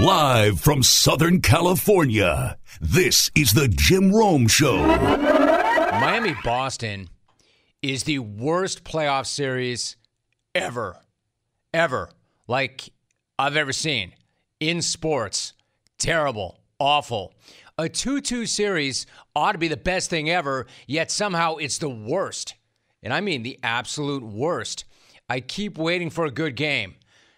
Live from Southern California, this is the Jim Rome Show. Miami Boston is the worst playoff series ever, ever, like I've ever seen in sports. Terrible, awful. A 2 2 series ought to be the best thing ever, yet somehow it's the worst. And I mean the absolute worst. I keep waiting for a good game.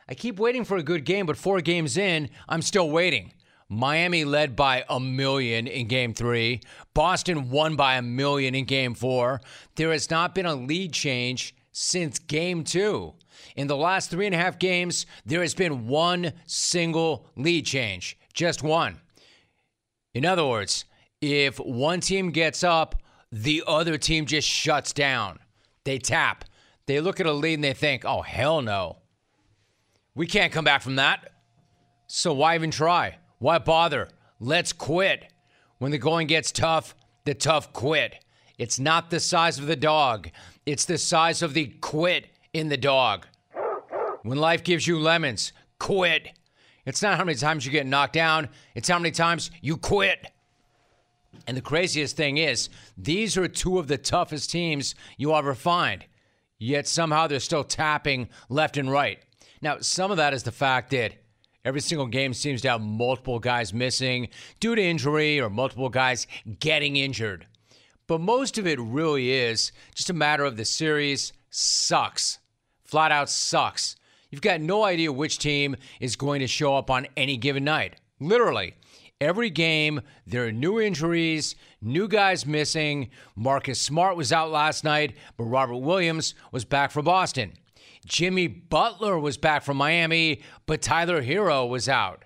I keep waiting for a good game, but four games in, I'm still waiting. Miami led by a million in game three. Boston won by a million in game four. There has not been a lead change since game two. In the last three and a half games, there has been one single lead change, just one. In other words, if one team gets up, the other team just shuts down. They tap. They look at a lead and they think, oh, hell no. We can't come back from that. So why even try? Why bother? Let's quit. When the going gets tough, the tough quit. It's not the size of the dog, it's the size of the quit in the dog. When life gives you lemons, quit. It's not how many times you get knocked down, it's how many times you quit. And the craziest thing is, these are two of the toughest teams you ever find. Yet somehow they're still tapping left and right. Now, some of that is the fact that every single game seems to have multiple guys missing due to injury or multiple guys getting injured. But most of it really is just a matter of the series sucks. Flat out sucks. You've got no idea which team is going to show up on any given night. Literally, every game, there are new injuries, new guys missing. Marcus Smart was out last night, but Robert Williams was back for Boston. Jimmy Butler was back from Miami, but Tyler Herro was out.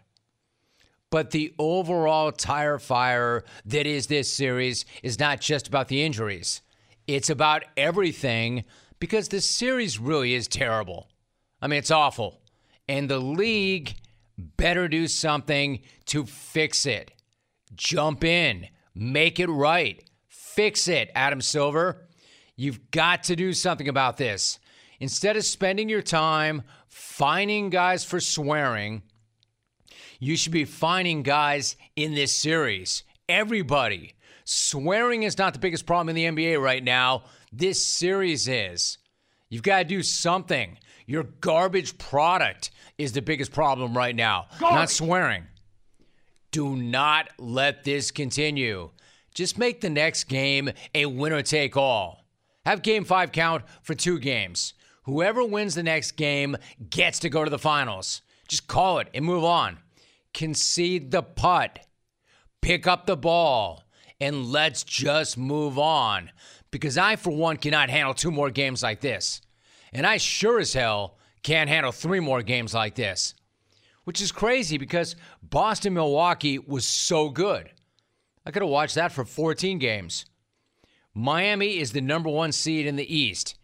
But the overall tire fire that is this series is not just about the injuries. It's about everything because this series really is terrible. I mean, it's awful. And the league better do something to fix it. Jump in, make it right, fix it, Adam Silver. You've got to do something about this. Instead of spending your time fining guys for swearing, you should be fining guys in this series. Everybody. Swearing is not the biggest problem in the NBA right now. This series is. You've got to do something. Your garbage product is the biggest problem right now, garbage. not swearing. Do not let this continue. Just make the next game a winner take all. Have game five count for two games. Whoever wins the next game gets to go to the finals. Just call it and move on. Concede the putt. Pick up the ball and let's just move on. Because I, for one, cannot handle two more games like this. And I sure as hell can't handle three more games like this. Which is crazy because Boston Milwaukee was so good. I could have watched that for 14 games. Miami is the number one seed in the East.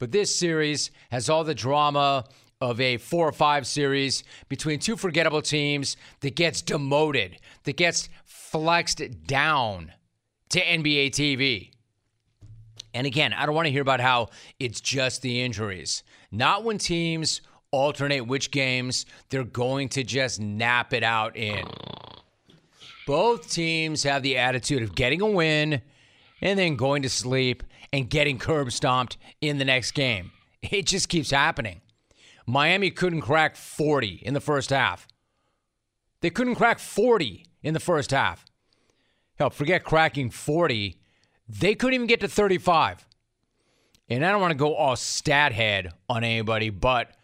But this series has all the drama of a four or five series between two forgettable teams that gets demoted, that gets flexed down to NBA TV. And again, I don't want to hear about how it's just the injuries. Not when teams alternate which games they're going to just nap it out in. Both teams have the attitude of getting a win and then going to sleep and getting curb stomped in the next game. It just keeps happening. Miami couldn't crack 40 in the first half. They couldn't crack 40 in the first half. Hell, forget cracking 40. They couldn't even get to 35. And I don't want to go all stat head on anybody, but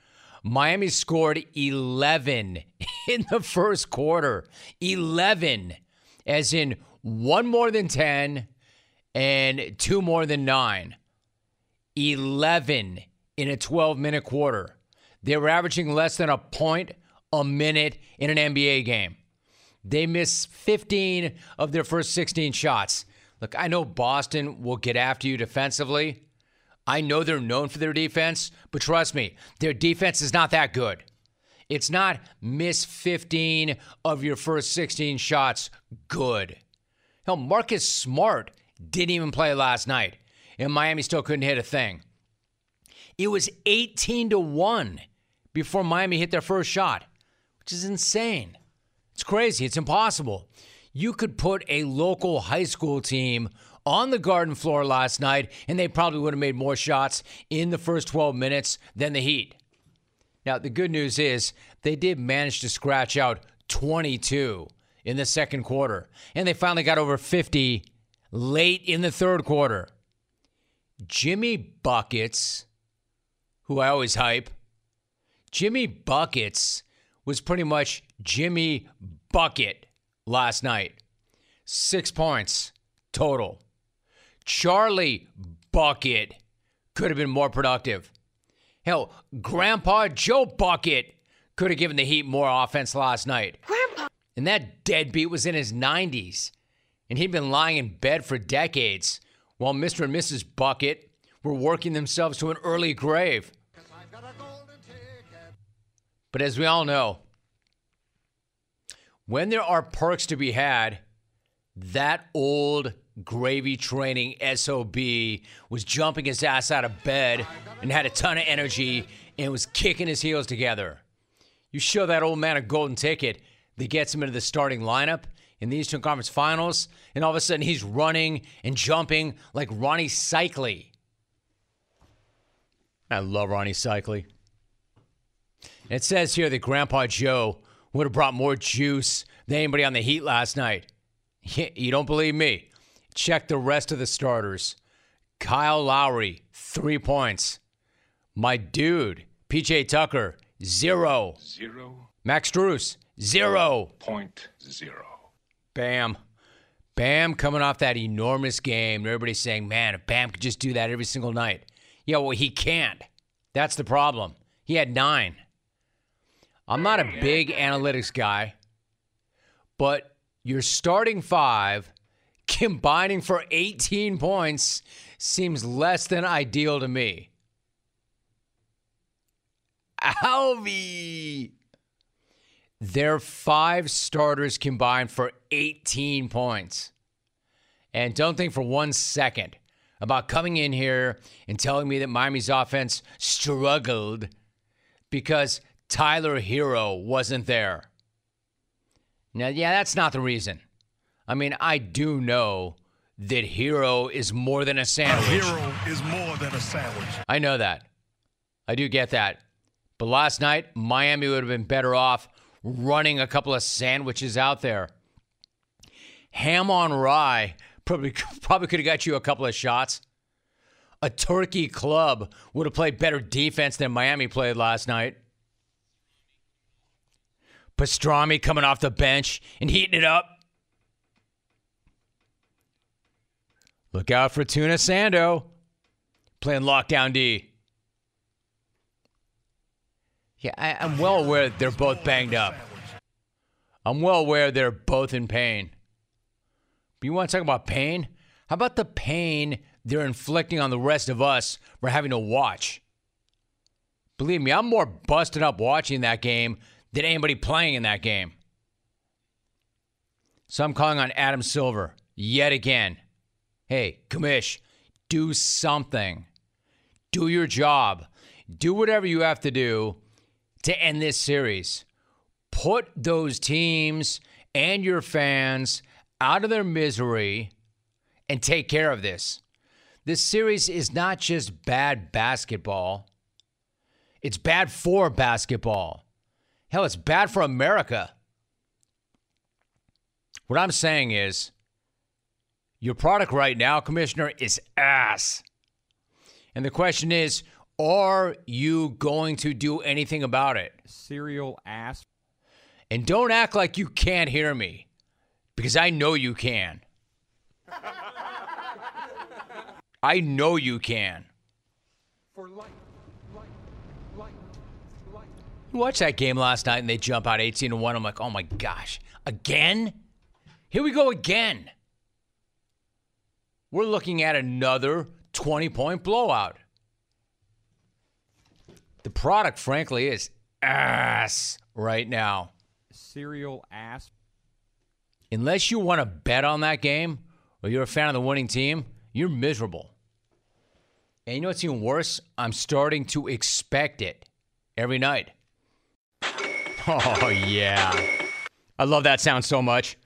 Miami scored 11 in the first quarter. 11, as in one more than 10 and two more than nine. 11 in a 12 minute quarter. They were averaging less than a point a minute in an NBA game. They missed 15 of their first 16 shots. Look, I know Boston will get after you defensively. I know they're known for their defense, but trust me, their defense is not that good. It's not miss 15 of your first 16 shots good. Hell, Marcus Smart didn't even play last night, and Miami still couldn't hit a thing. It was 18 to 1 before Miami hit their first shot, which is insane. It's crazy. It's impossible. You could put a local high school team on the garden floor last night, and they probably would have made more shots in the first 12 minutes than the Heat. Now, the good news is they did manage to scratch out 22 in the second quarter, and they finally got over 50 late in the third quarter. Jimmy Buckets, who I always hype, Jimmy Buckets was pretty much Jimmy Bucket last night. Six points total. Charlie Bucket could have been more productive. Hell, Grandpa Joe Bucket could have given the Heat more offense last night. Grandpa. And that deadbeat was in his 90s, and he'd been lying in bed for decades while Mr. and Mrs. Bucket were working themselves to an early grave. But as we all know, when there are perks to be had, that old gravy training SOB was jumping his ass out of bed and had a ton of energy and was kicking his heels together. You show that old man a golden ticket that gets him into the starting lineup in the Eastern Conference Finals, and all of a sudden he's running and jumping like Ronnie Seikaly. I love Ronnie Seikaly. It says here that Grandpa Joe would have brought more juice than anybody on the Heat last night. You don't believe me? Check the rest of the starters. Kyle Lowry, three points. My dude, PJ Tucker, zero. Zero. Max Strus, zero. Point zero. Bam. Bam coming off that enormous game. Everybody's saying, man, if Bam could just do that every single night. Yeah, well, he can't. That's the problem. He had nine. I'm not a big analytics guy, but your starting five combining for 18 points seems less than ideal to me. Alvy. Their five starters combined for 18 points. And don't think for one second about coming in here and telling me that Miami's offense struggled because Tyler Herro wasn't there. Now, yeah, that's not the reason. I mean, I do know that Herro is more than a sandwich. A hero is more than a sandwich. I know that. I do get that. But last night, Miami would have been better off running a couple of sandwiches out there. Ham on rye probably probably could have got you a couple of shots. A turkey club would have played better defense than Miami played last night. Pastrami coming off the bench and heating it up. Look out for Tuna Sando playing lockdown D. Yeah, I, am well aware they're both banged up. I'm well aware they're both in pain. But you want to talk about pain? How about the pain they're inflicting on the rest of us for having to watch? Believe me, I'm more busted up watching that game than anybody playing in that game. So I'm calling on Adam Silver yet again. Hey, Commish, do something. Do your job. Do whatever you have to do to end this series. Put those teams and your fans out of their misery and take care of this. This series is not just bad basketball, it's bad for basketball. Hell, it's bad for America. What I'm saying is, your product right now, Commissioner, is ass. And the question is are you going to do anything about it? Serial ass. And don't act like you can't hear me, because I know you can. I know you can. For life, life, life, life. You watched that game last night and they jump out 18 to 1. I'm like, oh my gosh, again? Here we go again. We're looking at another 20 point blowout. The product, frankly, is ass right now. Cereal ass. Unless you want to bet on that game or you're a fan of the winning team, you're miserable. And you know what's even worse? I'm starting to expect it every night. Oh, yeah. I love that sound so much.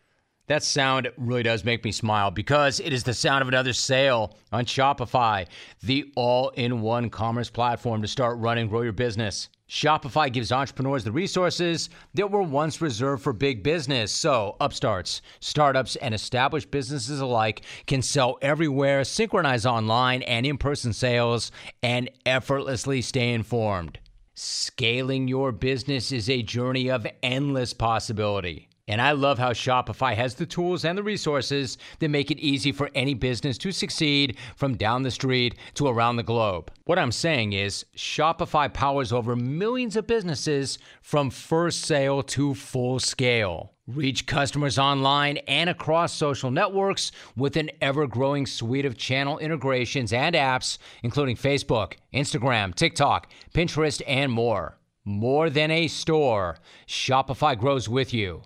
That sound really does make me smile because it is the sound of another sale on Shopify, the all in one commerce platform to start running, grow your business. Shopify gives entrepreneurs the resources that were once reserved for big business. So, upstarts, startups, and established businesses alike can sell everywhere, synchronize online and in person sales, and effortlessly stay informed. Scaling your business is a journey of endless possibility. And I love how Shopify has the tools and the resources that make it easy for any business to succeed from down the street to around the globe. What I'm saying is, Shopify powers over millions of businesses from first sale to full scale. Reach customers online and across social networks with an ever growing suite of channel integrations and apps, including Facebook, Instagram, TikTok, Pinterest, and more. More than a store, Shopify grows with you.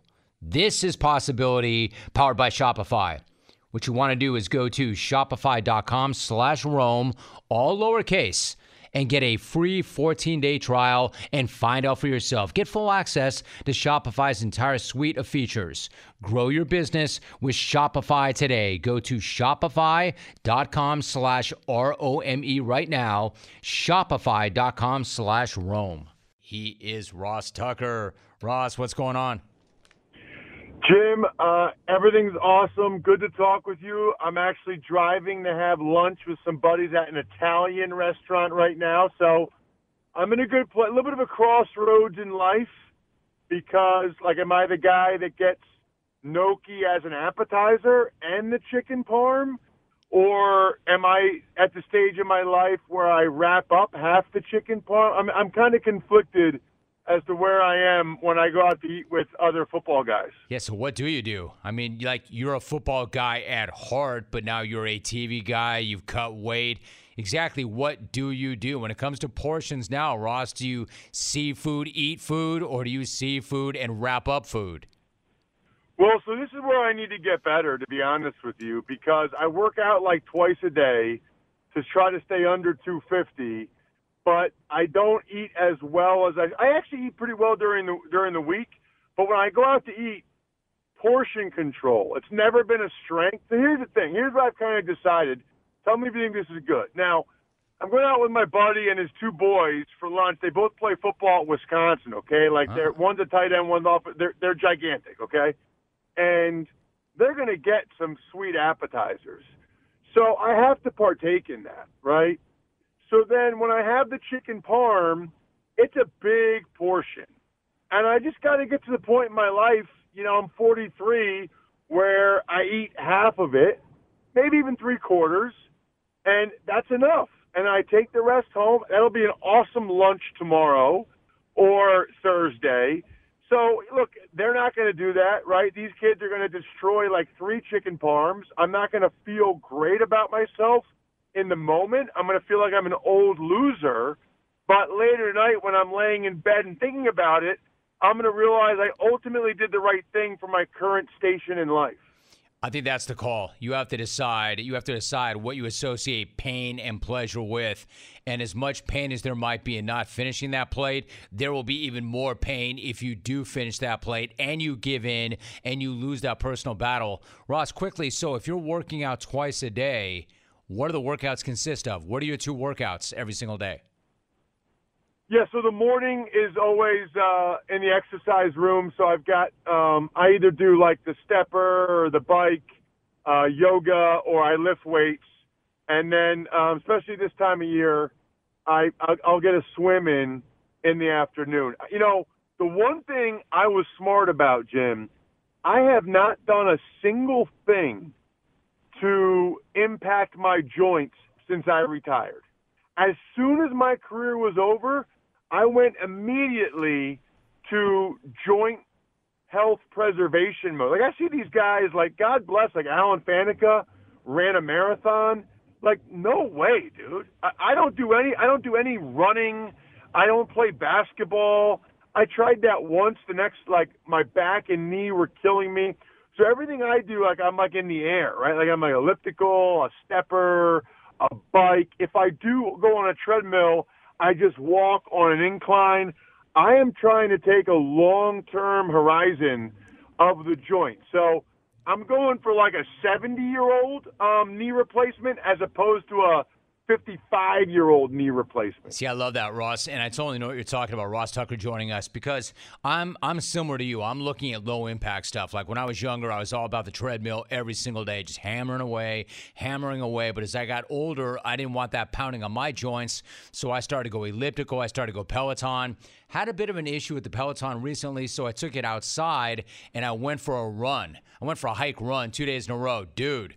This is Possibility powered by Shopify. What you want to do is go to shopify.com slash Rome, all lowercase, and get a free 14-day trial and find out for yourself. Get full access to Shopify's entire suite of features. Grow your business with Shopify today. Go to shopify.com slash R-O-M-E right now, shopify.com slash Rome. He is Ross Tucker. Ross, what's going on? Jim, uh, everything's awesome. Good to talk with you. I'm actually driving to have lunch with some buddies at an Italian restaurant right now. So I'm in a good place, a little bit of a crossroads in life because, like, am I the guy that gets gnocchi as an appetizer and the chicken parm? Or am I at the stage in my life where I wrap up half the chicken parm? I'm, I'm kind of conflicted – as to where I am when I go out to eat with other football guys. Yeah, so what do you do? I mean, like you're a football guy at heart, but now you're a TV guy, you've cut weight. Exactly what do you do when it comes to portions now, Ross? Do you seafood eat food or do you seafood and wrap up food? Well, so this is where I need to get better, to be honest with you, because I work out like twice a day to try to stay under 250 but I don't eat as well as I. I actually eat pretty well during the during the week, but when I go out to eat, portion control. It's never been a strength. So here's the thing. Here's what I've kind of decided. Tell me if you think this is good. Now, I'm going out with my buddy and his two boys for lunch. They both play football at Wisconsin. Okay, like they're ah. one's a tight end, one's off. They're they're gigantic. Okay, and they're going to get some sweet appetizers. So I have to partake in that, right? So then when I have the chicken parm, it's a big portion. And I just got to get to the point in my life, you know, I'm 43, where I eat half of it, maybe even three quarters, and that's enough. And I take the rest home. That'll be an awesome lunch tomorrow or Thursday. So, look, they're not going to do that, right? These kids are going to destroy like three chicken parms. I'm not going to feel great about myself in the moment, I'm going to feel like I'm an old loser. But later tonight, when I'm laying in bed and thinking about it, I'm going to realize I ultimately did the right thing for my current station in life. I think that's the call. You have to decide. You have to decide what you associate pain and pleasure with. And as much pain as there might be in not finishing that plate, there will be even more pain if you do finish that plate and you give in and you lose that personal battle. Ross, quickly, so if you're working out twice a day, what do the workouts consist of? What are your two workouts every single day? Yeah, so the morning is always uh, in the exercise room. So I've got um, I either do like the stepper or the bike, uh, yoga, or I lift weights, and then um, especially this time of year, I I'll, I'll get a swim in in the afternoon. You know, the one thing I was smart about, Jim, I have not done a single thing to impact my joints since I retired. As soon as my career was over, I went immediately to joint health preservation mode. Like I see these guys, like God bless, like Alan Faneca ran a marathon. Like no way, dude. I, I don't do any. I don't do any running. I don't play basketball. I tried that once. The next, like my back and knee were killing me. So everything I do, like I'm like in the air, right? Like I'm like elliptical, a stepper, a bike. If I do go on a treadmill, I just walk on an incline. I am trying to take a long-term horizon of the joint. So I'm going for like a 70 year old um, knee replacement as opposed to a 55 year old knee replacement. See, I love that, Ross, and I totally know what you're talking about. Ross Tucker joining us because I'm I'm similar to you. I'm looking at low impact stuff. Like when I was younger, I was all about the treadmill every single day, just hammering away, hammering away. But as I got older, I didn't want that pounding on my joints, so I started to go elliptical. I started to go Peloton. Had a bit of an issue with the Peloton recently, so I took it outside and I went for a run. I went for a hike run two days in a row, dude.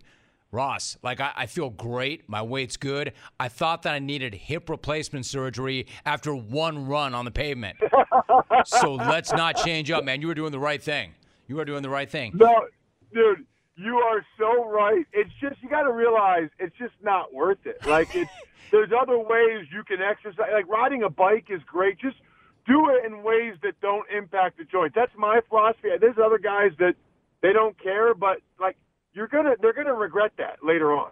Ross, like I, I, feel great. My weight's good. I thought that I needed hip replacement surgery after one run on the pavement. so let's not change up, man. You were doing the right thing. You were doing the right thing. No, dude, you are so right. It's just you got to realize it's just not worth it. Like it's there's other ways you can exercise. Like riding a bike is great. Just do it in ways that don't impact the joint. That's my philosophy. There's other guys that they don't care, but like you're gonna they're gonna regret that later on.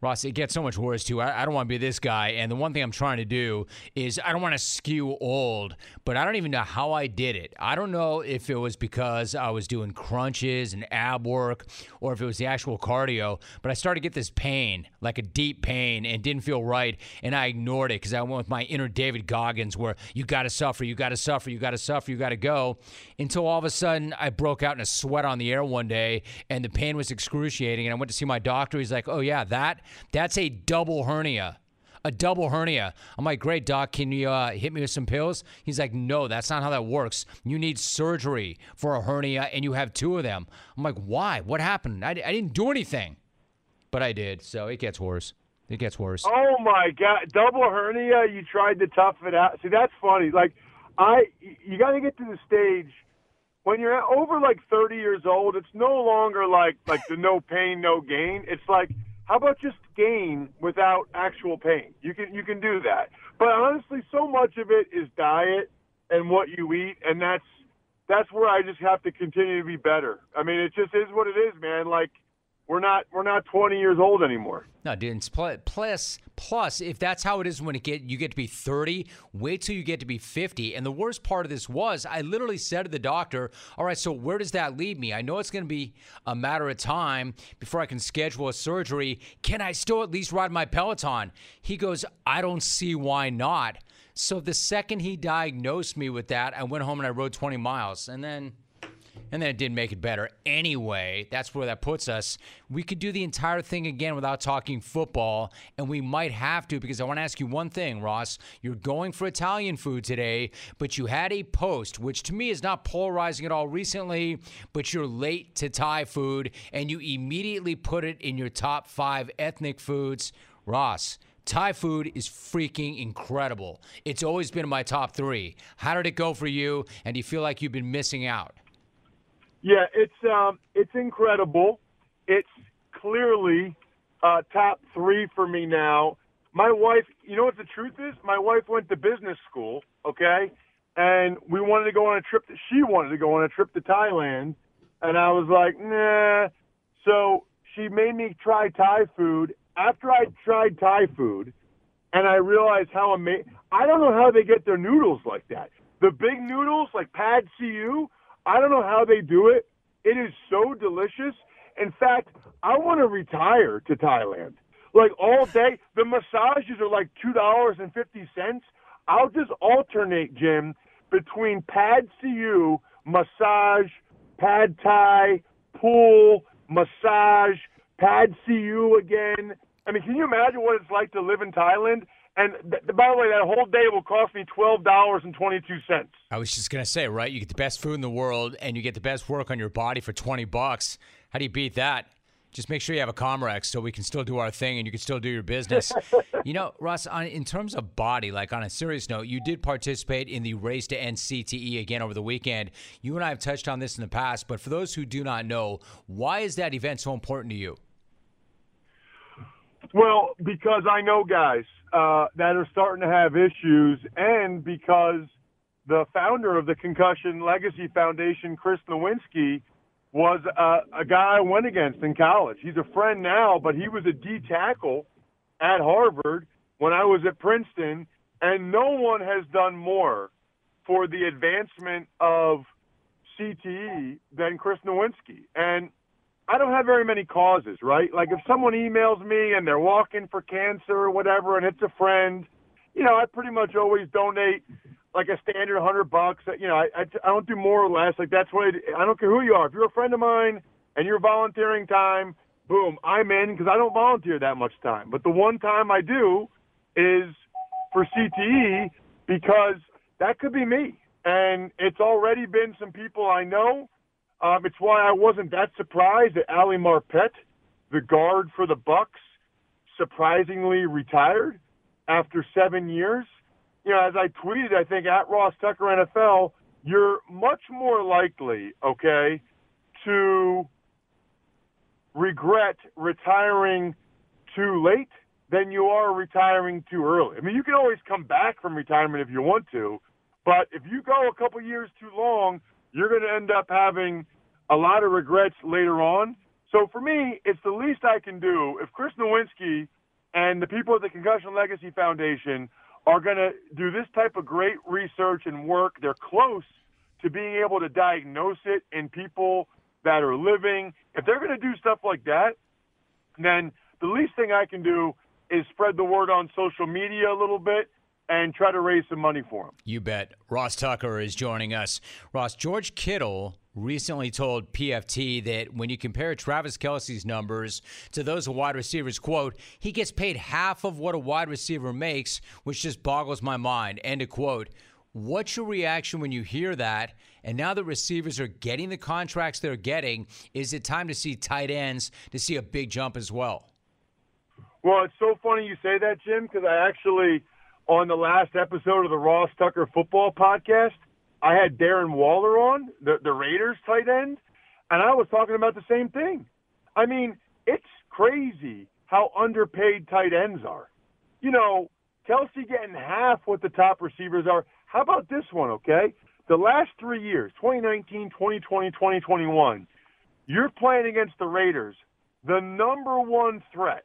Ross, it gets so much worse too. I, I don't want to be this guy. And the one thing I'm trying to do is I don't want to skew old, but I don't even know how I did it. I don't know if it was because I was doing crunches and ab work or if it was the actual cardio, but I started to get this pain, like a deep pain, and didn't feel right. And I ignored it because I went with my inner David Goggins where you got to suffer, you got to suffer, you got to suffer, you got to go. Until all of a sudden I broke out in a sweat on the air one day and the pain was excruciating. And I went to see my doctor. He's like, oh, yeah, that that's a double hernia. A double hernia. I'm like, great, doc. Can you uh, hit me with some pills? He's like, no, that's not how that works. You need surgery for a hernia, and you have two of them. I'm like, why? What happened? I, I didn't do anything, but I did. So it gets worse. It gets worse. Oh my god, double hernia. You tried to tough it out. See, that's funny. Like, I, you got to get to the stage when you're over like 30 years old. It's no longer like like the no pain, no gain. It's like how about just gain without actual pain? You can you can do that. But honestly, so much of it is diet and what you eat, and that's that's where I just have to continue to be better. I mean, it just is what it is, man. Like we're not we're not 20 years old anymore. No, dude. Plus, plus, if that's how it is when it get you get to be 30, wait till you get to be 50. And the worst part of this was, I literally said to the doctor, "All right, so where does that leave me? I know it's going to be a matter of time before I can schedule a surgery. Can I still at least ride my Peloton?" He goes, "I don't see why not." So the second he diagnosed me with that, I went home and I rode 20 miles, and then and then it didn't make it better anyway. That's where that puts us. We could do the entire thing again without talking football, and we might have to because I want to ask you one thing, Ross. You're going for Italian food today, but you had a post, which to me is not polarizing at all recently, but you're late to Thai food, and you immediately put it in your top five ethnic foods. Ross, Thai food is freaking incredible. It's always been in my top three. How did it go for you? And do you feel like you've been missing out? Yeah, it's um, it's incredible. It's clearly uh, top three for me now. My wife, you know what the truth is? My wife went to business school, okay, and we wanted to go on a trip. To, she wanted to go on a trip to Thailand, and I was like, nah. So she made me try Thai food. After I tried Thai food, and I realized how amazing. I don't know how they get their noodles like that. The big noodles, like Pad See I don't know how they do it. It is so delicious. In fact, I want to retire to Thailand. Like all day, the massages are like two dollars and fifty cents. I'll just alternate, Jim, between Pad See massage, Pad Thai, pool, massage, Pad See again. I mean, can you imagine what it's like to live in Thailand? And th- by the way, that whole day will cost me twelve dollars and twenty two cents. I was just gonna say, right? You get the best food in the world, and you get the best work on your body for twenty bucks. How do you beat that? Just make sure you have a Comrex so we can still do our thing and you can still do your business. you know, Russ, on, in terms of body, like on a serious note, you did participate in the race to end CTE again over the weekend. You and I have touched on this in the past, but for those who do not know, why is that event so important to you? Well, because I know guys uh, that are starting to have issues, and because the founder of the Concussion Legacy Foundation, Chris Nowinski, was uh, a guy I went against in college. He's a friend now, but he was a D tackle at Harvard when I was at Princeton, and no one has done more for the advancement of CTE than Chris Nowinski. And I don't have very many causes, right? Like if someone emails me and they're walking for cancer or whatever, and it's a friend, you know, I pretty much always donate like a standard hundred bucks. You know, I, I I don't do more or less. Like that's what I, I don't care who you are. If you're a friend of mine and you're volunteering time, boom, I'm in because I don't volunteer that much time. But the one time I do is for CTE because that could be me. And it's already been some people I know. Um, it's why I wasn't that surprised that Ali Marpet, the guard for the Bucks, surprisingly retired after seven years. You know, as I tweeted, I think at Ross Tucker NFL, you're much more likely, okay, to regret retiring too late than you are retiring too early. I mean, you can always come back from retirement if you want to, but if you go a couple years too long, you're going to end up having a lot of regrets later on. So for me, it's the least I can do. If Chris Nowinski and the people at the Concussion Legacy Foundation are going to do this type of great research and work, they're close to being able to diagnose it in people that are living. If they're going to do stuff like that, then the least thing I can do is spread the word on social media a little bit and try to raise some money for him. You bet. Ross Tucker is joining us. Ross, George Kittle recently told PFT that when you compare Travis Kelce's numbers to those of wide receivers, quote, he gets paid half of what a wide receiver makes, which just boggles my mind, end of quote. What's your reaction when you hear that? And now that receivers are getting the contracts they're getting, is it time to see tight ends to see a big jump as well? Well, it's so funny you say that, Jim, because I actually, on the last episode of the Ross Tucker Football Podcast, I had Darren Waller on, the, the Raiders tight end, and I was talking about the same thing. I mean, it's crazy how underpaid tight ends are. You know, Kelce getting half what the top receivers are. How about this one, okay? The last three years, 2019, 2020, 2021, you're playing against the Raiders. The number one threat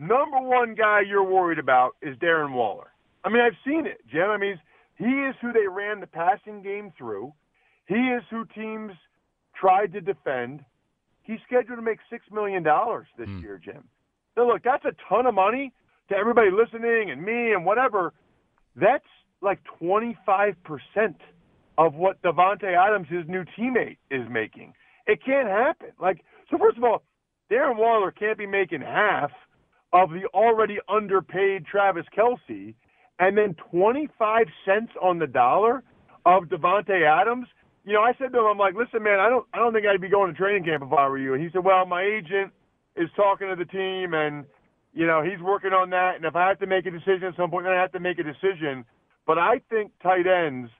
number one guy you're worried about is Darren Waller. I mean, I've seen it, Jim. I mean, he is who they ran the passing game through. He is who teams tried to defend. He's scheduled to make six million dollars this mm. year, Jim. So look, that's a ton of money to everybody listening and me and whatever. That's like 25% of what Davante Adams, his new teammate, is making. It can't happen. Like, so first of all, Darren Waller can't be making half – of the already underpaid Travis Kelce, and then 25 cents on the dollar of Davante Adams. You know, I said to him, I'm like, listen, man, I don't, I don't think I'd be going to training camp if I were you. And he said, well, my agent is talking to the team, and you know, he's working on that. And if I have to make a decision at some point, then I have to make a decision. But I think tight ends,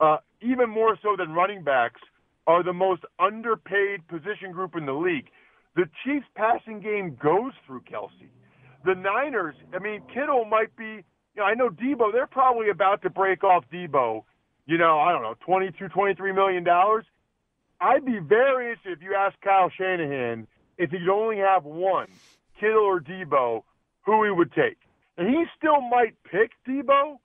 uh, even more so than running backs, are the most underpaid position group in the league. The Chiefs' passing game goes through Kelce. the Niners, I mean, Kittle might be, you know, I know Deebo, they're probably about to break off Deebo, you know, I don't know, 22, 23 million dollars. I'd be very interested if you ask Kyle Shanahan if he could only have one, Kittle or Deebo, who he would take. And he still might pick Deebo,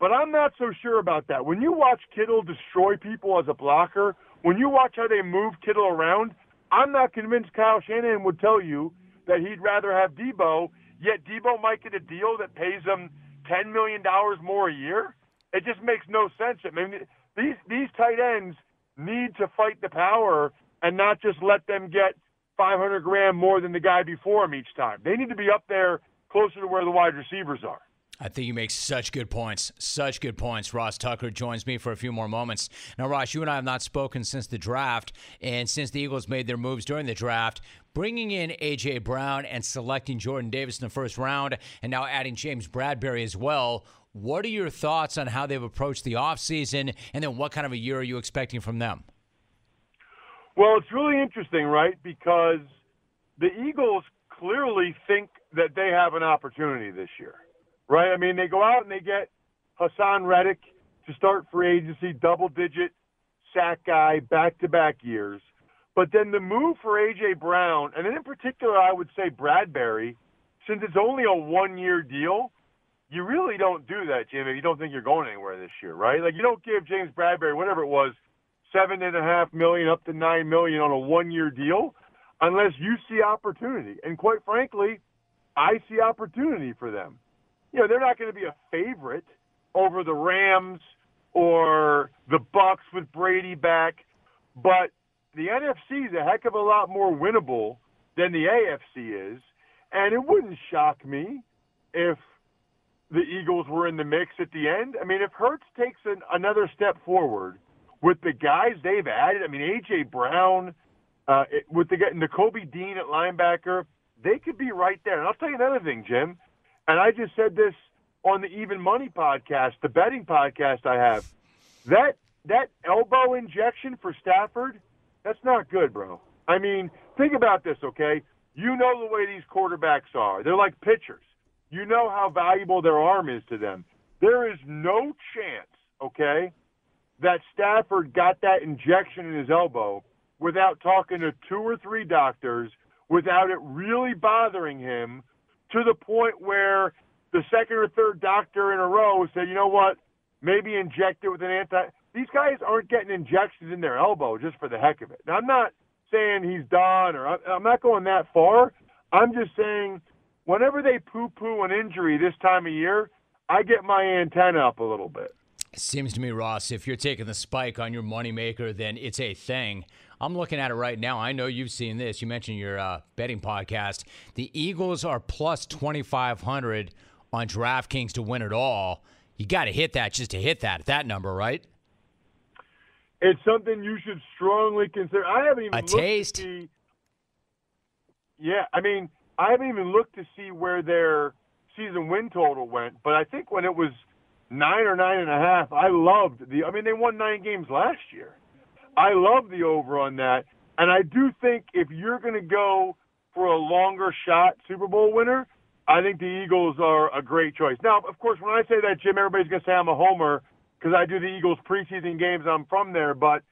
but I'm not so sure about that. When you watch Kittle destroy people as a blocker, when you watch how they move Kittle around, I'm not convinced Kyle Shanahan would tell you that he'd rather have Deebo, Yet Deebo might get a deal that pays him ten million dollars more a year. It just makes no sense. I mean, these these tight ends need to fight the power and not just let them get 500 grand more than the guy before them each time. They need to be up there closer to where the wide receivers are. I think you make such good points. Such good points. Ross Tucker joins me for a few more moments. Now, Ross, you and I have not spoken since the draft, and since the Eagles made their moves during the draft, bringing in A.J. Brown and selecting Jordan Davis in the first round, and now adding James Bradberry as well. What are your thoughts on how they've approached the offseason, and then what kind of a year are you expecting from them? Well, it's really interesting, right? Because the Eagles clearly think that they have an opportunity this year right? I mean, they go out and they get Haason Reddick to start free agency, double digit sack guy, back to back years. But then the move for A.J. Brown, and then in particular, I would say Bradberry, since it's only a one year deal, you really don't do that, Jim, if you don't think you're going anywhere this year, right? Like, you don't give James Bradberry, whatever it was, seven and a half million up to nine million on a one-year deal, unless you see opportunity. And quite frankly, I see opportunity for them. You know, they're not going to be a favorite over the Rams or the Bucks with Brady back, but the NFC is a heck of a lot more winnable than the AFC is, and it wouldn't shock me if the Eagles were in the mix at the end. I mean, if Hurts takes an, another step forward with the guys they've added, I mean, AJ Brown, uh, it, with the Nakobe Dean at linebacker, they could be right there. And I'll tell you another thing, Jim, and I just said this on the Even Money podcast, the betting podcast I have. That that elbow injection for Stafford, that's not good, bro. I mean, think about this, okay? You know the way these quarterbacks are. They're like pitchers. You know how valuable their arm is to them. There is no chance, okay, that Stafford got that injection in his elbow without talking to two or three doctors, without it really bothering him to the point where the second or third doctor in a row said, you know what, maybe inject it with an anti. These guys aren't getting injections in their elbow just for the heck of it. Now, I'm not saying he's done or I'm not going that far. I'm just saying whenever they poo poo an injury this time of year, I get my antenna up a little bit. It seems to me, Ross, if you're taking the spike on your moneymaker, then it's a thing. I'm looking at it right now. I know you've seen this. You mentioned your uh, betting podcast. The Eagles are plus 2,500 on DraftKings to win it all. You got to hit that just to hit that that number, right? It's something you should strongly consider. I haven't even a taste. See, yeah, I mean, I haven't even looked to see where their season win total went, but I think when it was nine or nine and a half, I loved the. I mean, they won nine games last year. I love the over on that, and I do think if you're going to go for a longer shot Super Bowl winner, I think the Eagles are a great choice. Now, of course, when I say that, Jim, everybody's going to say I'm a homer because I do the Eagles preseason games. I'm from there, but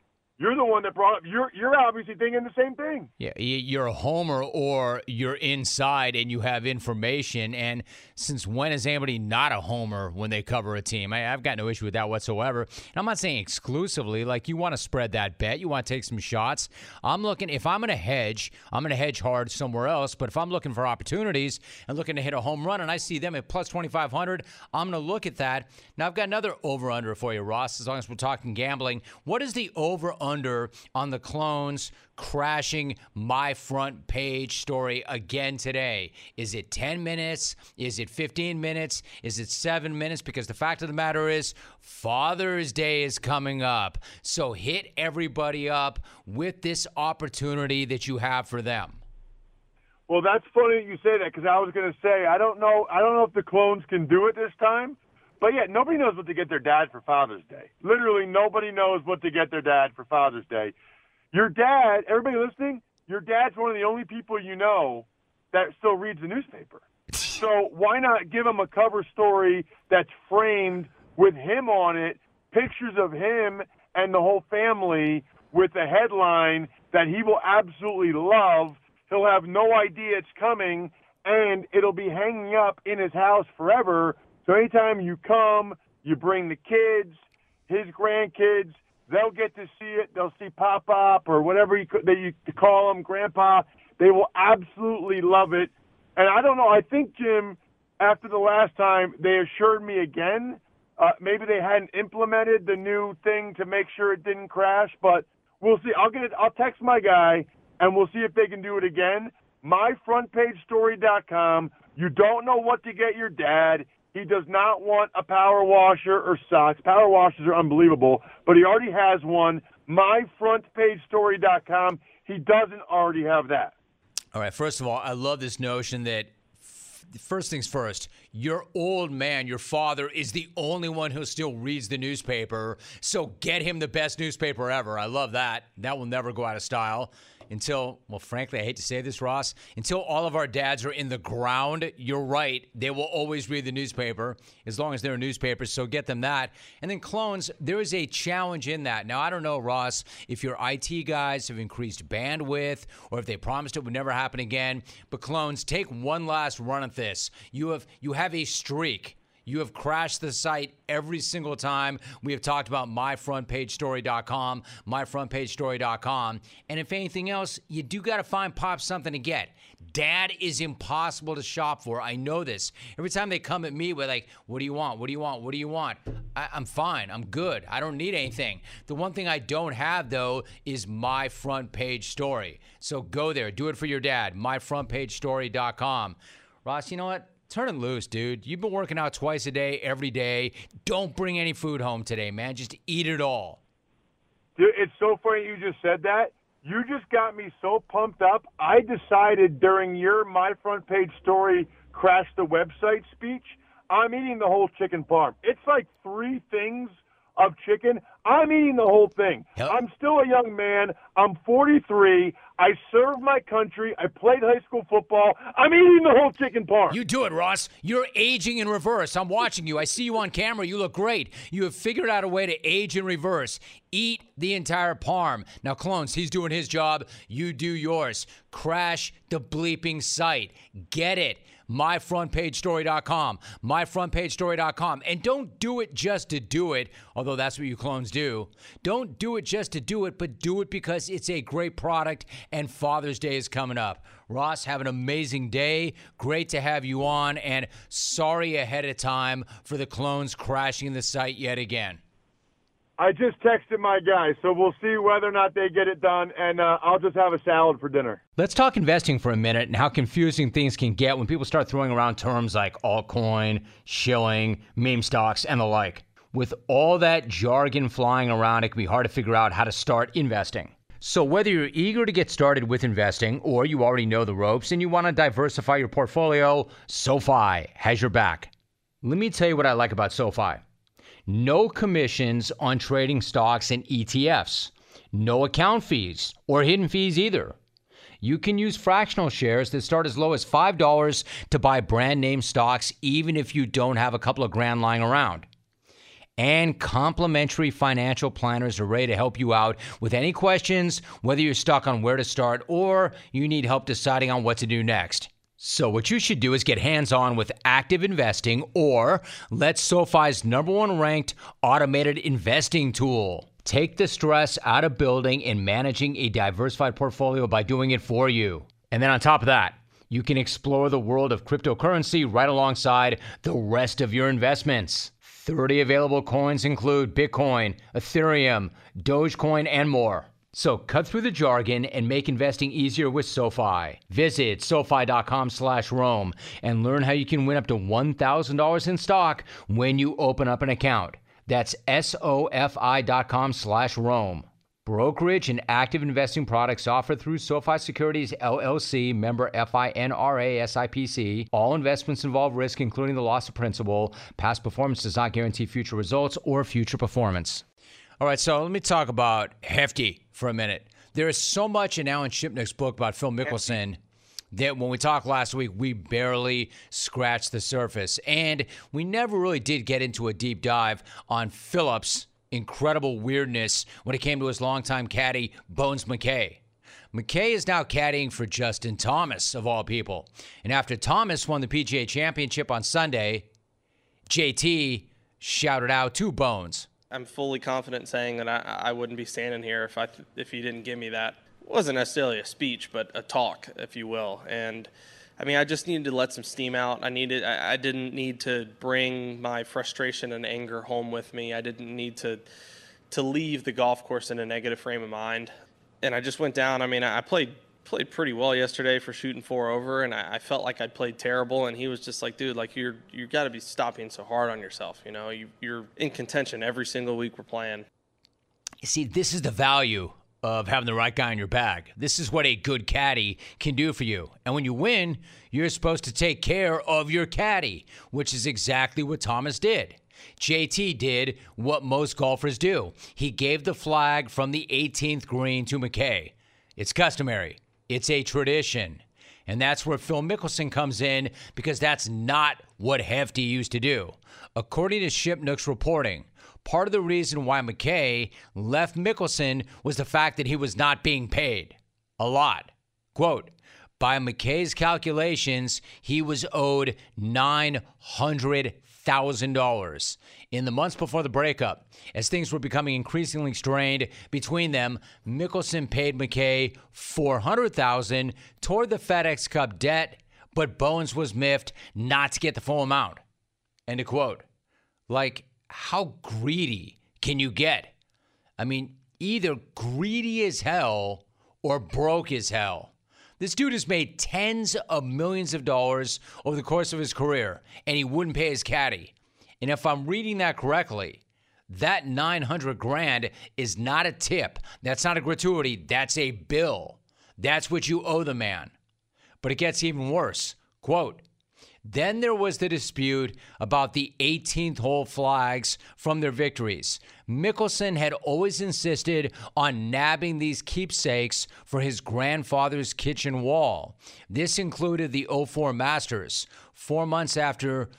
you're the one that brought up. You're you're obviously thinking the same thing. Yeah, you're a homer or you're inside and you have information. And since when is anybody not a homer when they cover a team? I, have got no issue with that whatsoever. And I'm not saying exclusively. Like you want to spread that bet, you want to take some shots. I'm looking. If I'm going to hedge, I'm going to hedge hard somewhere else. But if I'm looking for opportunities and looking to hit a home run, and I see them at plus 2,500, I'm going to look at that. Now I've got another over under for you, Ross. As long as we're talking gambling, what is the over under on the clones crashing my front page story again today. Is it 10 minutes? Is it 15 minutes? Is it seven minutes? Because the fact of the matter is, Father's Day is coming up. So hit everybody up with this opportunity that you have for them. Well, that's funny that you say that because I was going to say I don't know I don't know if the clones can do it this time, but yeah, nobody knows what to get their dad for Father's Day. Literally, nobody knows what to get their dad for Father's Day. Your dad, everybody listening, your dad's one of the only people you know that still reads the newspaper. So why not give him a cover story that's framed with him on it, pictures of him and the whole family with a headline that he will absolutely love. He'll have no idea it's coming, and it'll be hanging up in his house forever so anytime you come, you bring the kids, his grandkids, they'll get to see it. They'll see Pop Up or whatever you, that you call him, Grandpa. They will absolutely love it. And I don't know. I think Jim, after the last time, they assured me again. Uh, maybe they hadn't implemented the new thing to make sure it didn't crash, but we'll see. I'll get it. I'll text my guy, and we'll see if they can do it again. MyFrontPageStory.com. You don't know what to get your dad. He does not want a power washer or socks. Power washers are unbelievable, but he already has one. MyFrontPageStory.com. He doesn't already have that. All right. First of all, I love this notion that first things first, your old man, your father, is the only one who still reads the newspaper. So get him the best newspaper ever. I love that. That will never go out of style until, well, frankly, I hate to say this, Ross, until all of our dads are in the ground, you're right. They will always read the newspaper as long as they're newspapers. So get them that. And then clones, there is a challenge in that. Now, I don't know, Ross, if your IT guys have increased bandwidth or if they promised it would never happen again. But clones, take one last run at this. You have you have a streak You have crashed the site every single time. We have talked about myfrontpagestory.com, myfrontpagestory.com. And if anything else, you do got to find Pop something to get. Dad is impossible to shop for. I know this. Every time they come at me with, like, what do you want? What do you want? What do you want? I- I'm fine. I'm good. I don't need anything. The one thing I don't have, though, is my front page story. So go there. Do it for your dad. Myfrontpagestory.com. Ross, you know what? Turn it loose, dude. You've been working out twice a day, every day. Don't bring any food home today, man. Just eat it all. Dude, it's so funny you just said that. You just got me so pumped up. I decided during your my front page story crash the website speech, I'm eating the whole chicken parm. It's like three things of chicken. I'm eating the whole thing. Hell- I'm still a young man. I'm 43. I served my country. I played high school football. I'm eating the whole chicken parm. You do it, Ross. You're aging in reverse. I'm watching you. I see you on camera. You look great. You have figured out a way to age in reverse. Eat the entire parm. Now, clones, he's doing his job. You do yours. Crash the bleeping site. Get it. MyFrontPageStory.com. MyFrontPageStory.com. And don't do it just to do it, although that's what you clones do. Don't do it just to do it, but do it because it's a great product and Father's Day is coming up. Ross, have an amazing day. Great to have you on, and sorry ahead of time for the clones crashing the site yet again. I just texted my guy, so we'll see whether or not they get it done, and uh, I'll just have a salad for dinner. Let's talk investing for a minute and how confusing things can get when people start throwing around terms like altcoin, shilling, meme stocks, and the like. With all that jargon flying around, it can be hard to figure out how to start investing. So, whether you're eager to get started with investing or you already know the ropes and you want to diversify your portfolio, SoFi has your back. Let me tell you what I like about SoFi no commissions on trading stocks and ETFs, no account fees or hidden fees either. You can use fractional shares that start as low as $5 to buy brand name stocks, even if you don't have a couple of grand lying around. And complimentary financial planners are ready to help you out with any questions, whether you're stuck on where to start or you need help deciding on what to do next. So, what you should do is get hands on with active investing or let SoFi's number one ranked automated investing tool. Take the stress out of building and managing a diversified portfolio by doing it for you. And then on top of that, you can explore the world of cryptocurrency right alongside the rest of your investments. 30 available coins include Bitcoin, Ethereum, Dogecoin, and more. So cut through the jargon and make investing easier with SoFi. Visit SoFi.com slash Rome and learn how you can win up to $1,000 in stock when you open up an account. That's SOFI.com slash Rome. Brokerage and active investing products offered through SoFi Securities LLC, member FINRA SIPC. All investments involve risk, including the loss of principal. Past performance does not guarantee future results or future performance. All right, so let me talk about Hefty for a minute. There is so much in Alan Shipnuck's book about Phil Mickelson that when we talked last week, we barely scratched the surface. And we never really did get into a deep dive on Phillips' incredible weirdness when it came to his longtime caddy, Bones McKay. McKay is now caddying for Justin Thomas, of all people. And after Thomas won the PGA Championship on Sunday, JT shouted out to Bones. I'm fully confident saying that I, I wouldn't be standing here if I if he didn't give me that. It wasn't necessarily a speech, but a talk, if you will. And I mean, I just needed to let some steam out. I needed. I, I didn't need to bring my frustration and anger home with me. I didn't need to to leave the golf course in a negative frame of mind. And I just went down. I mean, I played played pretty well yesterday for shooting four over, and I, I felt like I played terrible. And he was just like, "Dude, like you're you got to be stopping so hard on yourself. You know, you, you're in contention every single week we're playing." You see, this is the value of having the right guy in your bag. This is what a good caddy can do for you. And when you win, you're supposed to take care of your caddy, which is exactly what Thomas did. JT did what most golfers do. He gave the flag from the 18th green to McKay. It's customary. It's a tradition. And that's where Phil Mickelson comes in because that's not what Hefty used to do. According to Shipnuck's reporting, part of the reason why McKay left Mickelson was the fact that he was not being paid. A lot. Quote, by McKay's calculations, he was owed $100,000. In the months before the breakup, as things were becoming increasingly strained between them, Mickelson paid McKay $400,000 toward the FedEx Cup debt, but Bones was miffed not to get the full amount. End of quote. Like, how greedy can you get? I mean, either greedy as hell or broke as hell. This dude has made tens of millions of dollars over the course of his career, and he wouldn't pay his caddy. And if I'm reading that correctly, that 900 grand is not a tip. That's not a gratuity. That's a bill. That's what you owe the man. But it gets even worse. Quote, then there was the dispute about the 18th hole flags from their victories. Mickelson had always insisted on nabbing these keepsakes for his grandfather's kitchen wall. This included the 04 Masters, four months after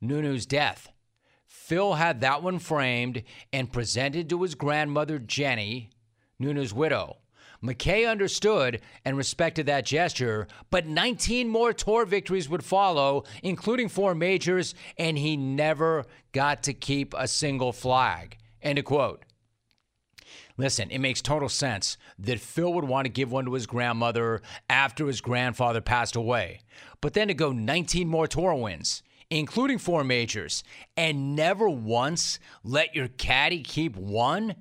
Nunu's death. Phil had that one framed and presented to his grandmother, Jenny, Nunu's widow. McKay understood and respected that gesture, but 19 more tour victories would follow, including four majors, and he never got to keep a single flag. End of quote. Listen, it makes total sense that Phil would want to give one to his grandmother after his grandfather passed away. But then to go 19 more tour wins, including four majors, and never once let your caddy keep one?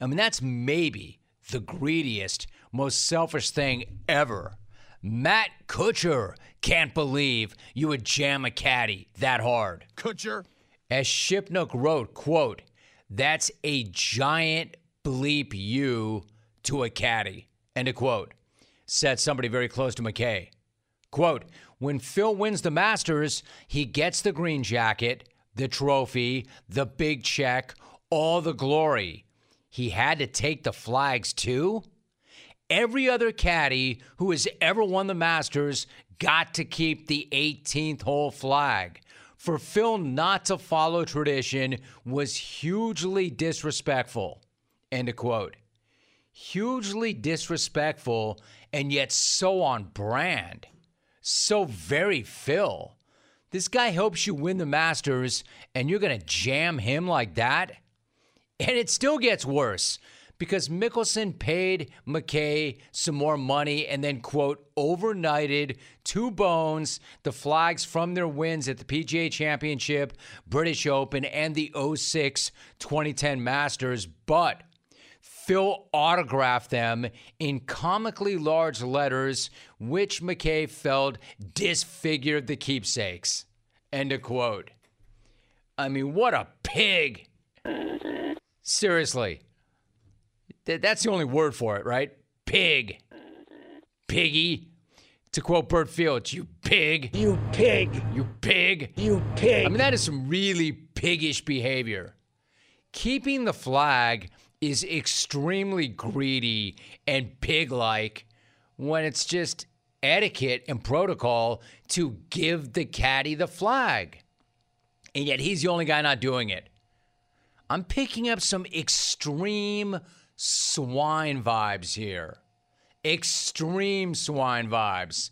I mean, that's maybe the greediest, most selfish thing ever. Matt Kuchar can't believe you would jam a caddy that hard. Kuchar. As Shipnuck wrote, quote, that's a giant bleep you to a caddy, end of quote, said somebody very close to McKay. Quote, when Phil wins the Masters, he gets the green jacket, the trophy, the big check, all the glory. He had to take the flags too? Every other caddy who has ever won the Masters got to keep the 18th hole flag. For Phil not to follow tradition was hugely disrespectful. End of quote. Hugely disrespectful and yet so on brand. So very Phil. This guy helps you win the Masters and you're going to jam him like that? And it still gets worse because Mickelson paid McKay some more money and then, quote, overnighted two bones the flags from their wins at the PGA Championship, British Open, and the 06 2010 Masters. But Phil autographed them in comically large letters, which McKay felt disfigured the keepsakes. End of quote. I mean, what a pig. Seriously. Th- that's the only word for it, right? Pig. Piggy. To quote Bert Fields, you pig. You pig. You pig. You pig. I mean, that is some really piggish behavior. Keeping the flag is extremely greedy and pig like when it's just etiquette and protocol to give the caddy the flag. And yet he's the only guy not doing it. I'm picking up some extreme swine vibes here. Extreme swine vibes.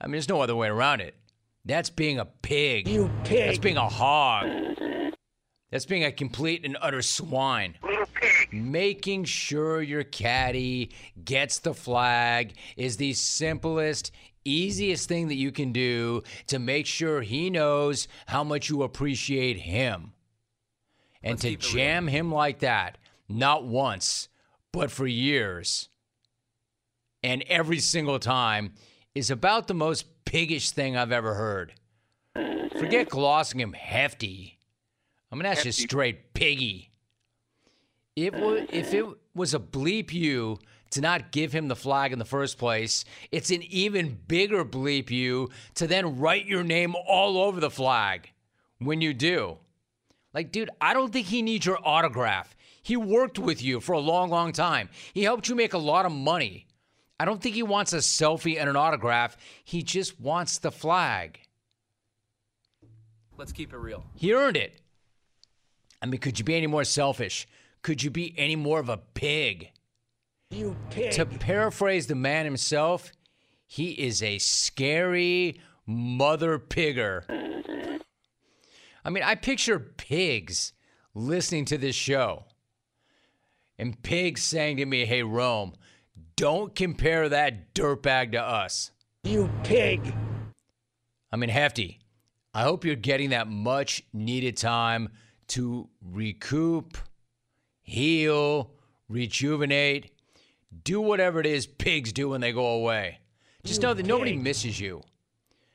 I mean, there's no other way around it. That's being a pig. You pig. That's being a hog. That's being a complete and utter swine. Making sure your caddy gets the flag is the simplest, easiest thing that you can do to make sure he knows how much you appreciate him. And Let's to it real. jam him like that, not once, but for years, and every single time, is about the most piggish thing I've ever heard. Forget glossing him hefty. I mean, that's just Hefty. straight piggy. It if it was a bleep you to not give him the flag in the first place, it's an even bigger bleep you to then write your name all over the flag when you do. Like, dude, I don't think he needs your autograph. He worked with you for a long, long time. He helped you make a lot of money. I don't think he wants a selfie and an autograph. He just wants the flag. Let's keep it real. He earned it. I mean, could you be any more selfish? Could you be any more of a pig? You pig. To paraphrase the man himself, he is a scary mother pigger. I mean, I picture pigs listening to this show and pigs saying to me, hey, Rome, don't compare that dirtbag to us. You pig. I mean, Hefty, I hope you're getting that much needed time to recoup, heal, rejuvenate, do whatever it is pigs do when they go away. Just know that nobody misses you.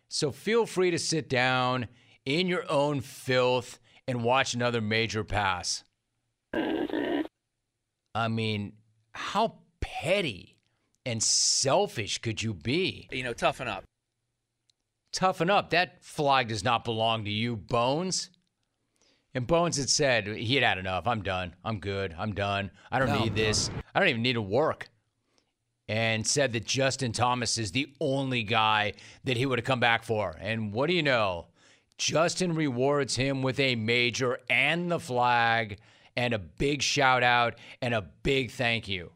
So feel free to sit down in your own filth and watch another major pass. I mean, how petty and selfish could you be? You know, toughen up. Toughen up. That flag does not belong to you, Bones. And Bones had said he had had enough. I'm done. I'm good. I'm done. I don't No, need this. I don't even need to work. And said that Justin Thomas is the only guy that he would have come back for. And what do you know? Justin rewards him with a major and the flag and a big shout out and a big thank you.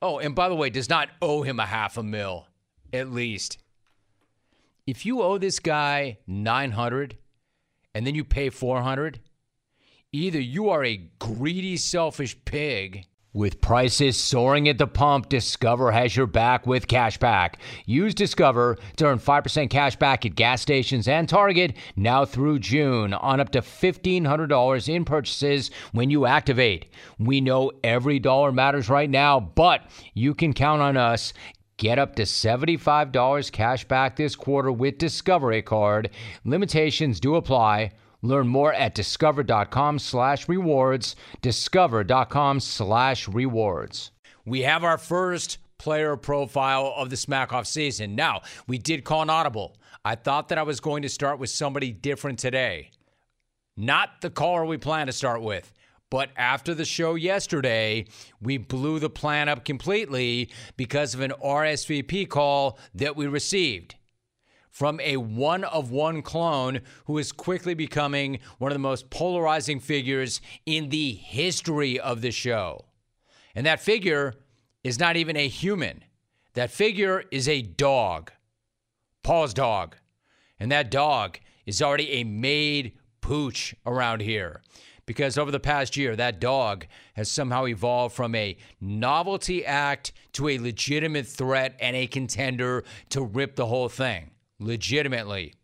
Oh, and by the way, does not owe him a half a mil, at least. If you owe this guy 900 and then you pay 400, either you are a greedy, selfish pig. With prices soaring at the pump, Discover has your back with cashback. Use Discover to earn 5% cash back at gas stations and Target now through June on up to $1,500 in purchases when you activate. We know every dollar matters right now, but you can count on us. Get up to $75 cash back this quarter with Discovery Card. Limitations do apply. Learn more at discover.com slash rewards. Discover.com slash rewards. We have our first player profile of the Smack Off season. Now, we did call an audible. I thought that I was going to start with somebody different today. Not the caller we plan to start with. But after the show yesterday, we blew the plan up completely because of an RSVP call that we received from a one of one clone who is quickly becoming one of the most polarizing figures in the history of the show. And that figure is not even a human, that figure is a dog, Paul's dog. And that dog is already a made pooch around here. Because over the past year, that dog has somehow evolved from a novelty act to a legitimate threat and a contender to rip the whole thing legitimately.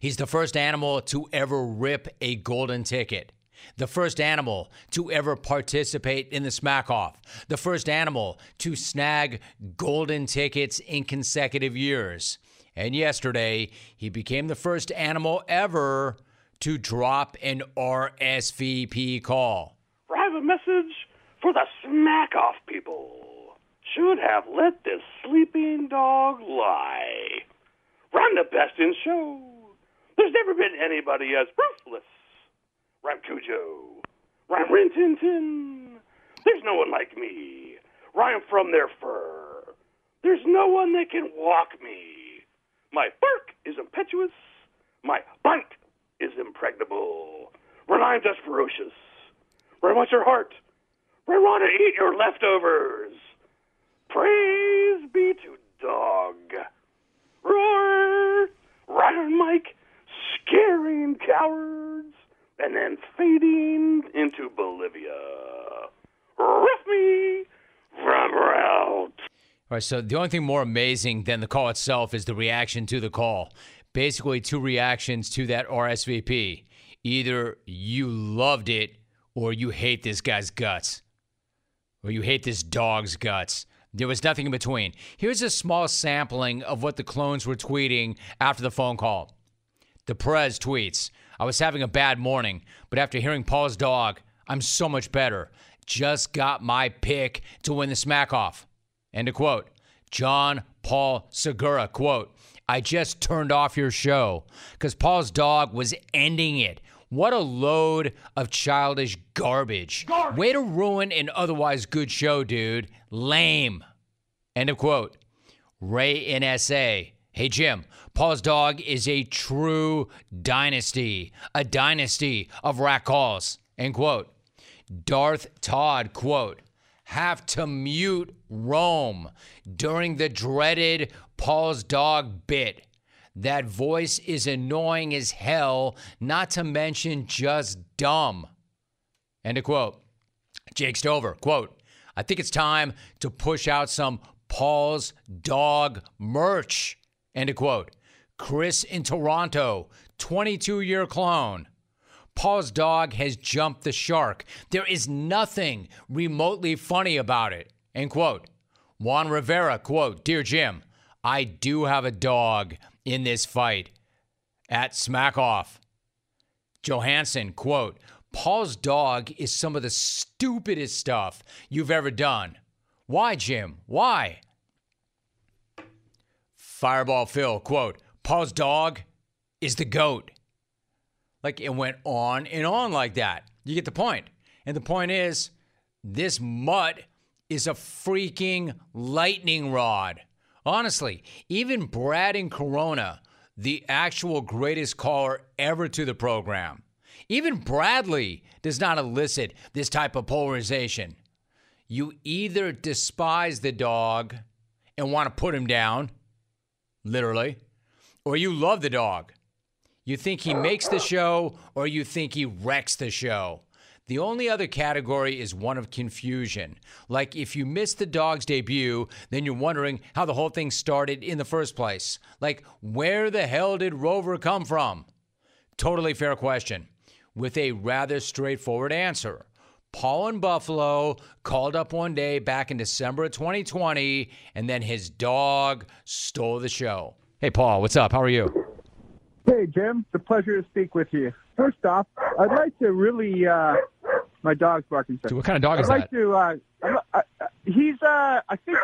He's the first animal to ever rip a golden ticket. The first animal to ever participate in the smack off. The first animal to snag golden tickets in consecutive years. And yesterday, he became the first animal ever to drop an RSVP call. I have a message for the smack off people. Should have let this sleeping dog lie. I'm the best in show. There's never been anybody as ruthless. Ram Cujo. Ram Rin Tin Tin. There's no one like me. Rhyme from their fur. There's no one that can walk me. My bark is impetuous. My bite is impregnable. I'm just ferocious. When I want your heart. When I want to eat your leftovers. Praise be to dog. Roar! Ryan Mike scaring cowards and then fading into Bolivia. Riff me from route. All right, so the only thing more amazing than the call itself is the reaction to the call. Basically, two reactions to that RSVP. Either you loved it or you hate this guy's guts, or you hate this dog's guts. There was nothing in between. Here's a small sampling of what the clones were tweeting after the phone call. The Perez tweets I was having a bad morning, but after hearing Paul's dog, I'm so much better. Just got my pick to win the smack off. End of quote. John Paul Segura, quote, I just turned off your show because Paul's dog was ending it. What a load of childish garbage. Way to ruin an otherwise good show, dude. Lame. End of quote. Ray NSA. Hey, Jim, Paul's dog is a true dynasty, a dynasty of rat calls. End quote. Darth Todd, quote, have to mute Rome during the dreaded Paul's dog bit. That voice is annoying as hell, not to mention just dumb. End of quote. Jake Stover, quote, I think it's time to push out some Paul's dog merch. End of quote. Chris in Toronto, 22 year clone. Paul's dog has jumped the shark. There is nothing remotely funny about it. End quote. Juan Rivera, quote, Dear Jim, I do have a dog in this fight. At Smackoff, Johansson, quote, Paul's dog is some of the stupidest stuff you've ever done. Why, Jim? Why? Fireball Phil, quote, Paul's dog is the goat. Like it went on and on like that. You get the point. And the point is, this mutt is a freaking lightning rod. Honestly, even Brad and Corona, the actual greatest caller ever to the program, even Bradley does not elicit this type of polarization. You either despise the dog and want to put him down, literally, or you love the dog. You think he makes the show or you think he wrecks the show. The only other category is one of confusion. Like if you missed the dog's debut, then you're wondering how the whole thing started in the first place. Like, where the hell did Rover come from? Totally fair question, with a rather straightforward answer. Paul in Buffalo called up one day back in December of 2020, and then his dog stole the show. Hey, Paul, what's up? How are you? Hey, Jim. It's a pleasure to speak with you. First off, I'd like to really. Uh, my dog's barking. Dude, what kind of dog I'd is like that? to. Uh, I, I, he's. Uh, I think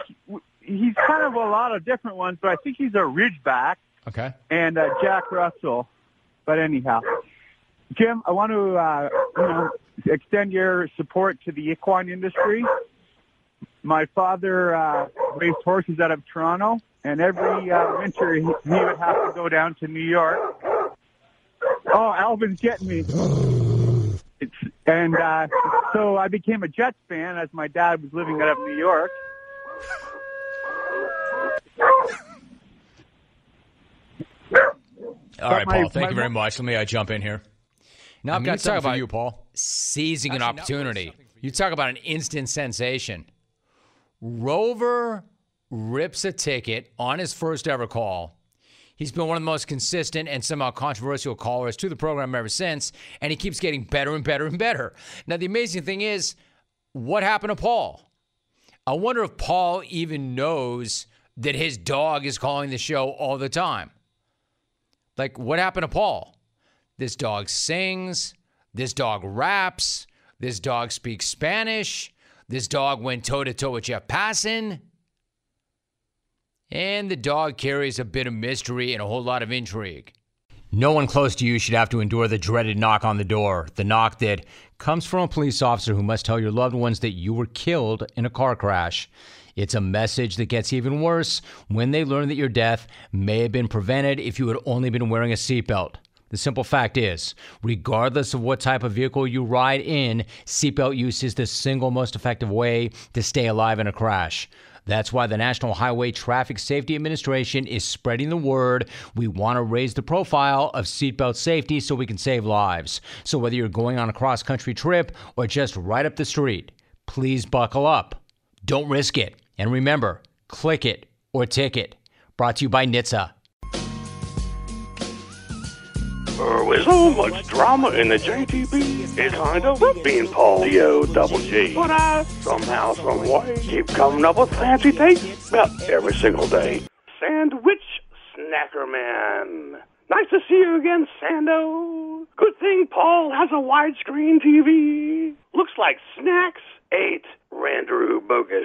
he's kind of a lot of different ones, but I think he's a Ridgeback Okay. and uh, Jack Russell. But anyhow, Jim, I want to uh, you know extend your support to the equine industry. My father uh, raced horses out of Toronto, and every uh, winter he, he would have to go down to New York. Oh, Alvin's getting me. It's, and uh, so I became a Jets fan as my dad was living out of New York. All right, my- Paul. Thank my you very much. Let me uh, jump in here. Now I've mean, got you talk something for about- you, Paul. Seizing an Actually, now opportunity. there's something for You talk about an instant sensation. Rover rips a ticket on his first ever call. He's been one of the most consistent and somehow controversial callers to the program ever since, and he keeps getting better and better and better. Now, the amazing thing is, what happened to Paul? I wonder if Paul even knows that his dog is calling the show all the time. Like, what happened to Paul? This dog sings. This dog raps. This dog speaks Spanish. This dog went toe to toe with Jeff Passan. And the dog carries a bit of mystery and a whole lot of intrigue. No one close to you should have to endure the dreaded knock on the door. The knock that comes from a police officer who must tell your loved ones that you were killed in a car crash. It's a message that gets even worse when they learn that your death may have been prevented if you had only been wearing a seatbelt. The simple fact is, regardless of what type of vehicle you ride in, seatbelt use is the single most effective way to stay alive in a crash. That's why the National Highway Traffic Safety Administration is spreading the word. We want to raise the profile of seatbelt safety so we can save lives. So whether you're going on a cross country trip or just right up the street, please buckle up. Don't risk it. And remember, click it or ticket. Brought to you by NHTSA. Uh, with so much drama in the JTB, it's kind of rough being Paul D-O double G. But I somehow, some way, keep coming up with fancy takes about every single day. Sandwich Snacker Man. Nice to see you again, Sando. Good thing Paul has a widescreen TV. Looks like snacks ate Randrew Bogish.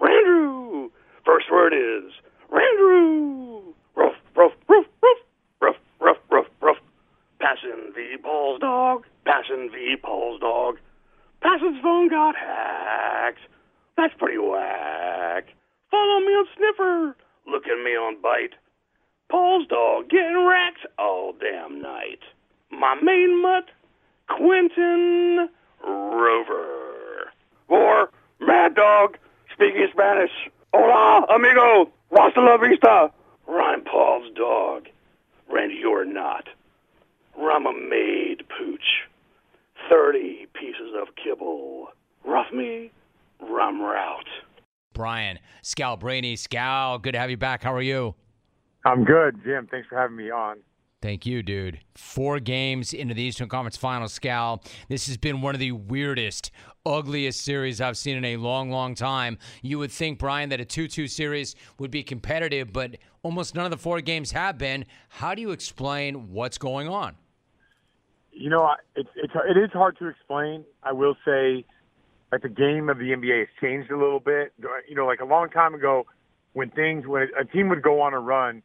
Randrew! First word is Randrew! Ruff, ruff, ruff, ruff, Passan v. Paul's dog. Passan v. Paul's dog. Passan's phone got hacked. That's pretty whack. Follow me on Sniffer. Look at me on Bite. Paul's dog getting wrecked all damn night. My main mutt, Quentin Rover. Or Mad Dog, speaking Spanish. Hola, amigo. Hasta la vista. Ryan Paul's dog. Randy, you're not. Rama made pooch. 30 pieces of kibble. Rough me, rum route. Brian Scalabrine. Scal, good to have you back. How are you? I'm good, Jim. Thanks for having me on. Thank you, dude. Four games into the Eastern Conference Finals, Scal. This has been one of the weirdest, ugliest series I've seen in a long, long time. You would think, Brian, that a 2 2 series would be competitive, but almost none of the four games have been. How do you explain what's going on? You know, it's, it's, it is hard to explain. I will say, like, the game of the NBA has changed a little bit. You know, like a long time ago, when things, when a team would go on a run,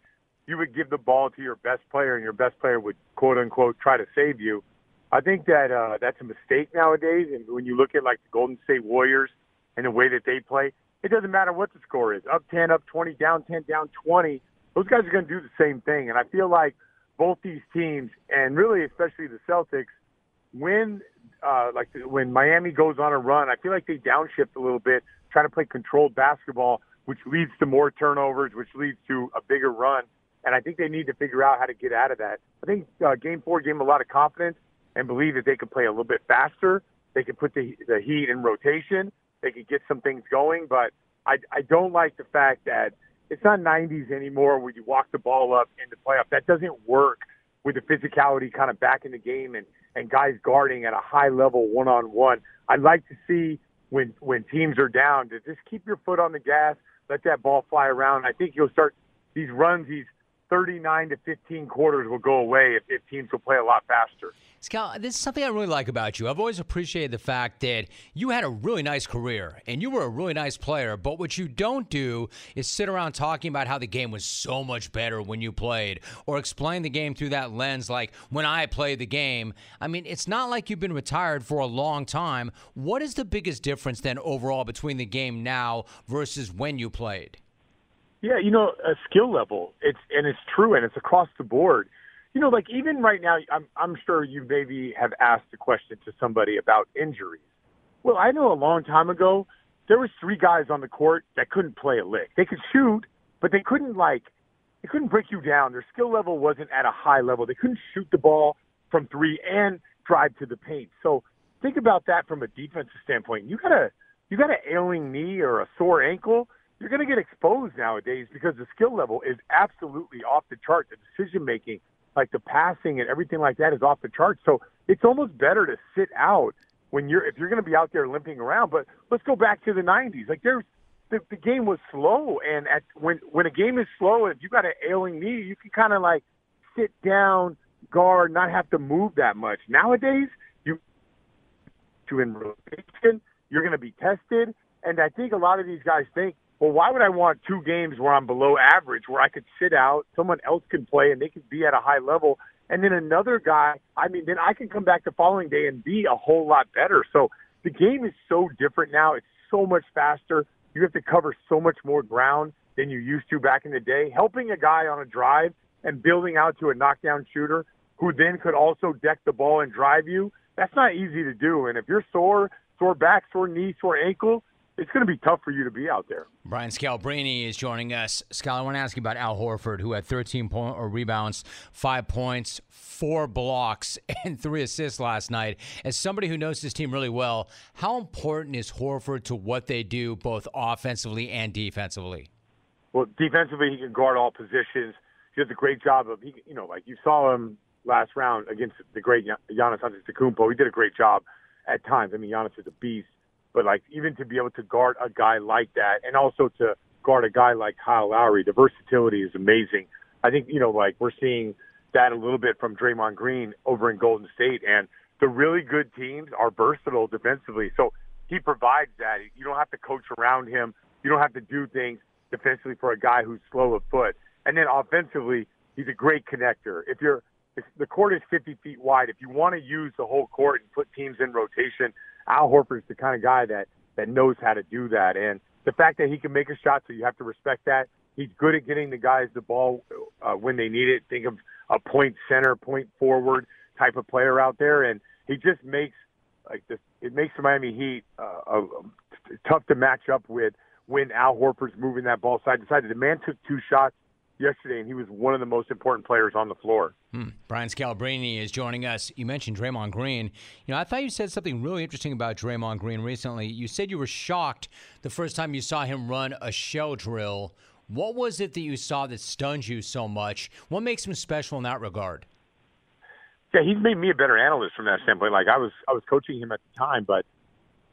you would give the ball to your best player and your best player would quote unquote try to save you. I think that uh, that's a mistake nowadays. And when you look at like the Golden State Warriors and the way that they play, it doesn't matter what the score is up 10, up 20, down 10, down 20. Those guys are going to do the same thing. And I feel like both these teams, and really especially the Celtics, when uh, like when Miami goes on a run, I feel like they downshift a little bit, try to play controlled basketball, which leads to more turnovers, which leads to a bigger run and I think they need to figure out how to get out of that. I think uh, Game Four gave them a lot of confidence and believe that they could play a little bit faster. They could put the the Heat in rotation. They could get some things going, but I I don't like the fact that it's not 90s anymore where you walk the ball up in the playoff. That doesn't work with the physicality kind of back in the game and and guys guarding at a high level one on one. I'd like to see when when teams are down to just keep your foot on the gas, let that ball fly around. I think you'll start these runs, these 39 to 15 quarters will go away if, if teams will play a lot faster. Scal, this is something I really like about you. I've always appreciated the fact that you had a really nice career and you were a really nice player, but what you don't do is sit around talking about how the game was so much better when you played or explain the game through that lens like when I played the game. I mean, it's not like you've been retired for a long time. What is the biggest difference then overall between the game now versus when you played? Yeah, you know, a skill level. It's and it's true, and it's across the board. You know, like even right now, I'm I'm sure you maybe have asked a question to somebody about injuries. Well, I know a long time ago there was three guys on the court that couldn't play a lick. They could shoot, but they couldn't like they couldn't break you down. Their skill level wasn't at a high level. They couldn't shoot the ball from three and drive to the paint. So think about that from a defensive standpoint. You got a you got an ailing knee or a sore ankle you're going to get exposed nowadays because the skill level is absolutely off the chart. The decision making, like the passing and everything like that, is off the chart. So it's almost better to sit out when you're if you're going to be out there limping around. But let's go back to the '90s. Like there's the, the game was slow, and at when when a game is slow, if you got an ailing knee, you can kind of like sit down, guard, not have to move that much. Nowadays, you to in rotation, you're going to be tested, and I think a lot of these guys think well, why would I want two games where I'm below average, where I could sit out, someone else can play, and they could be at a high level, and then another guy, I mean, then I can come back the following day and be a whole lot better. So the game is so different now. It's so much faster. You have to cover so much more ground than you used to back in the day. Helping a guy on a drive and building out to a knockdown shooter who then could also deck the ball and drive you, that's not easy to do. And if you're sore, sore back, sore knee, sore ankle, it's going to be tough for you to be out there. Brian Scalabrine is joining us. Scal, I want to ask you about Al Horford, who had 13 point or rebounds, five points, four blocks, and three assists last night. As somebody who knows this team really well, how important is Horford to what they do, both offensively and defensively? Well, defensively, he can guard all positions. He does a great job of, he, you know, like you saw him last round against the great Giannis Antetokounmpo. He did a great job at times. I mean, Giannis is a beast but like even to be able to guard a guy like that, and also to guard a guy like Kyle Lowry, the versatility is amazing. I think you know like we're seeing that a little bit from Draymond Green over in Golden State, and the really good teams are versatile defensively. So he provides that. You don't have to coach around him. You don't have to do things defensively for a guy who's slow of foot. And then offensively, he's a great connector. If you're if the court is 50 feet wide, if you want to use the whole court and put teams in rotation, Al Horford's the kind of guy that that knows how to do that. And the fact that he can make a shot, so you have to respect that. He's good at getting the guys the ball uh, when they need it. Think of a point center, point forward type of player out there, and he just makes like this. It makes the Miami Heat uh, uh, tough to match up with when Al Horford's moving that ball side to side. The man took two shots yesterday, and he was one of the most important players on the floor. Hmm. Brian Scalabrine is joining us. You mentioned Draymond Green. You know, I thought you said something really interesting about Draymond Green recently. You said you were shocked the first time you saw him run a shell drill. What was it that you saw that stunned you so much? What makes him special in that regard? Yeah, he's made me a better analyst from that standpoint. Like I was, I was coaching him at the time, but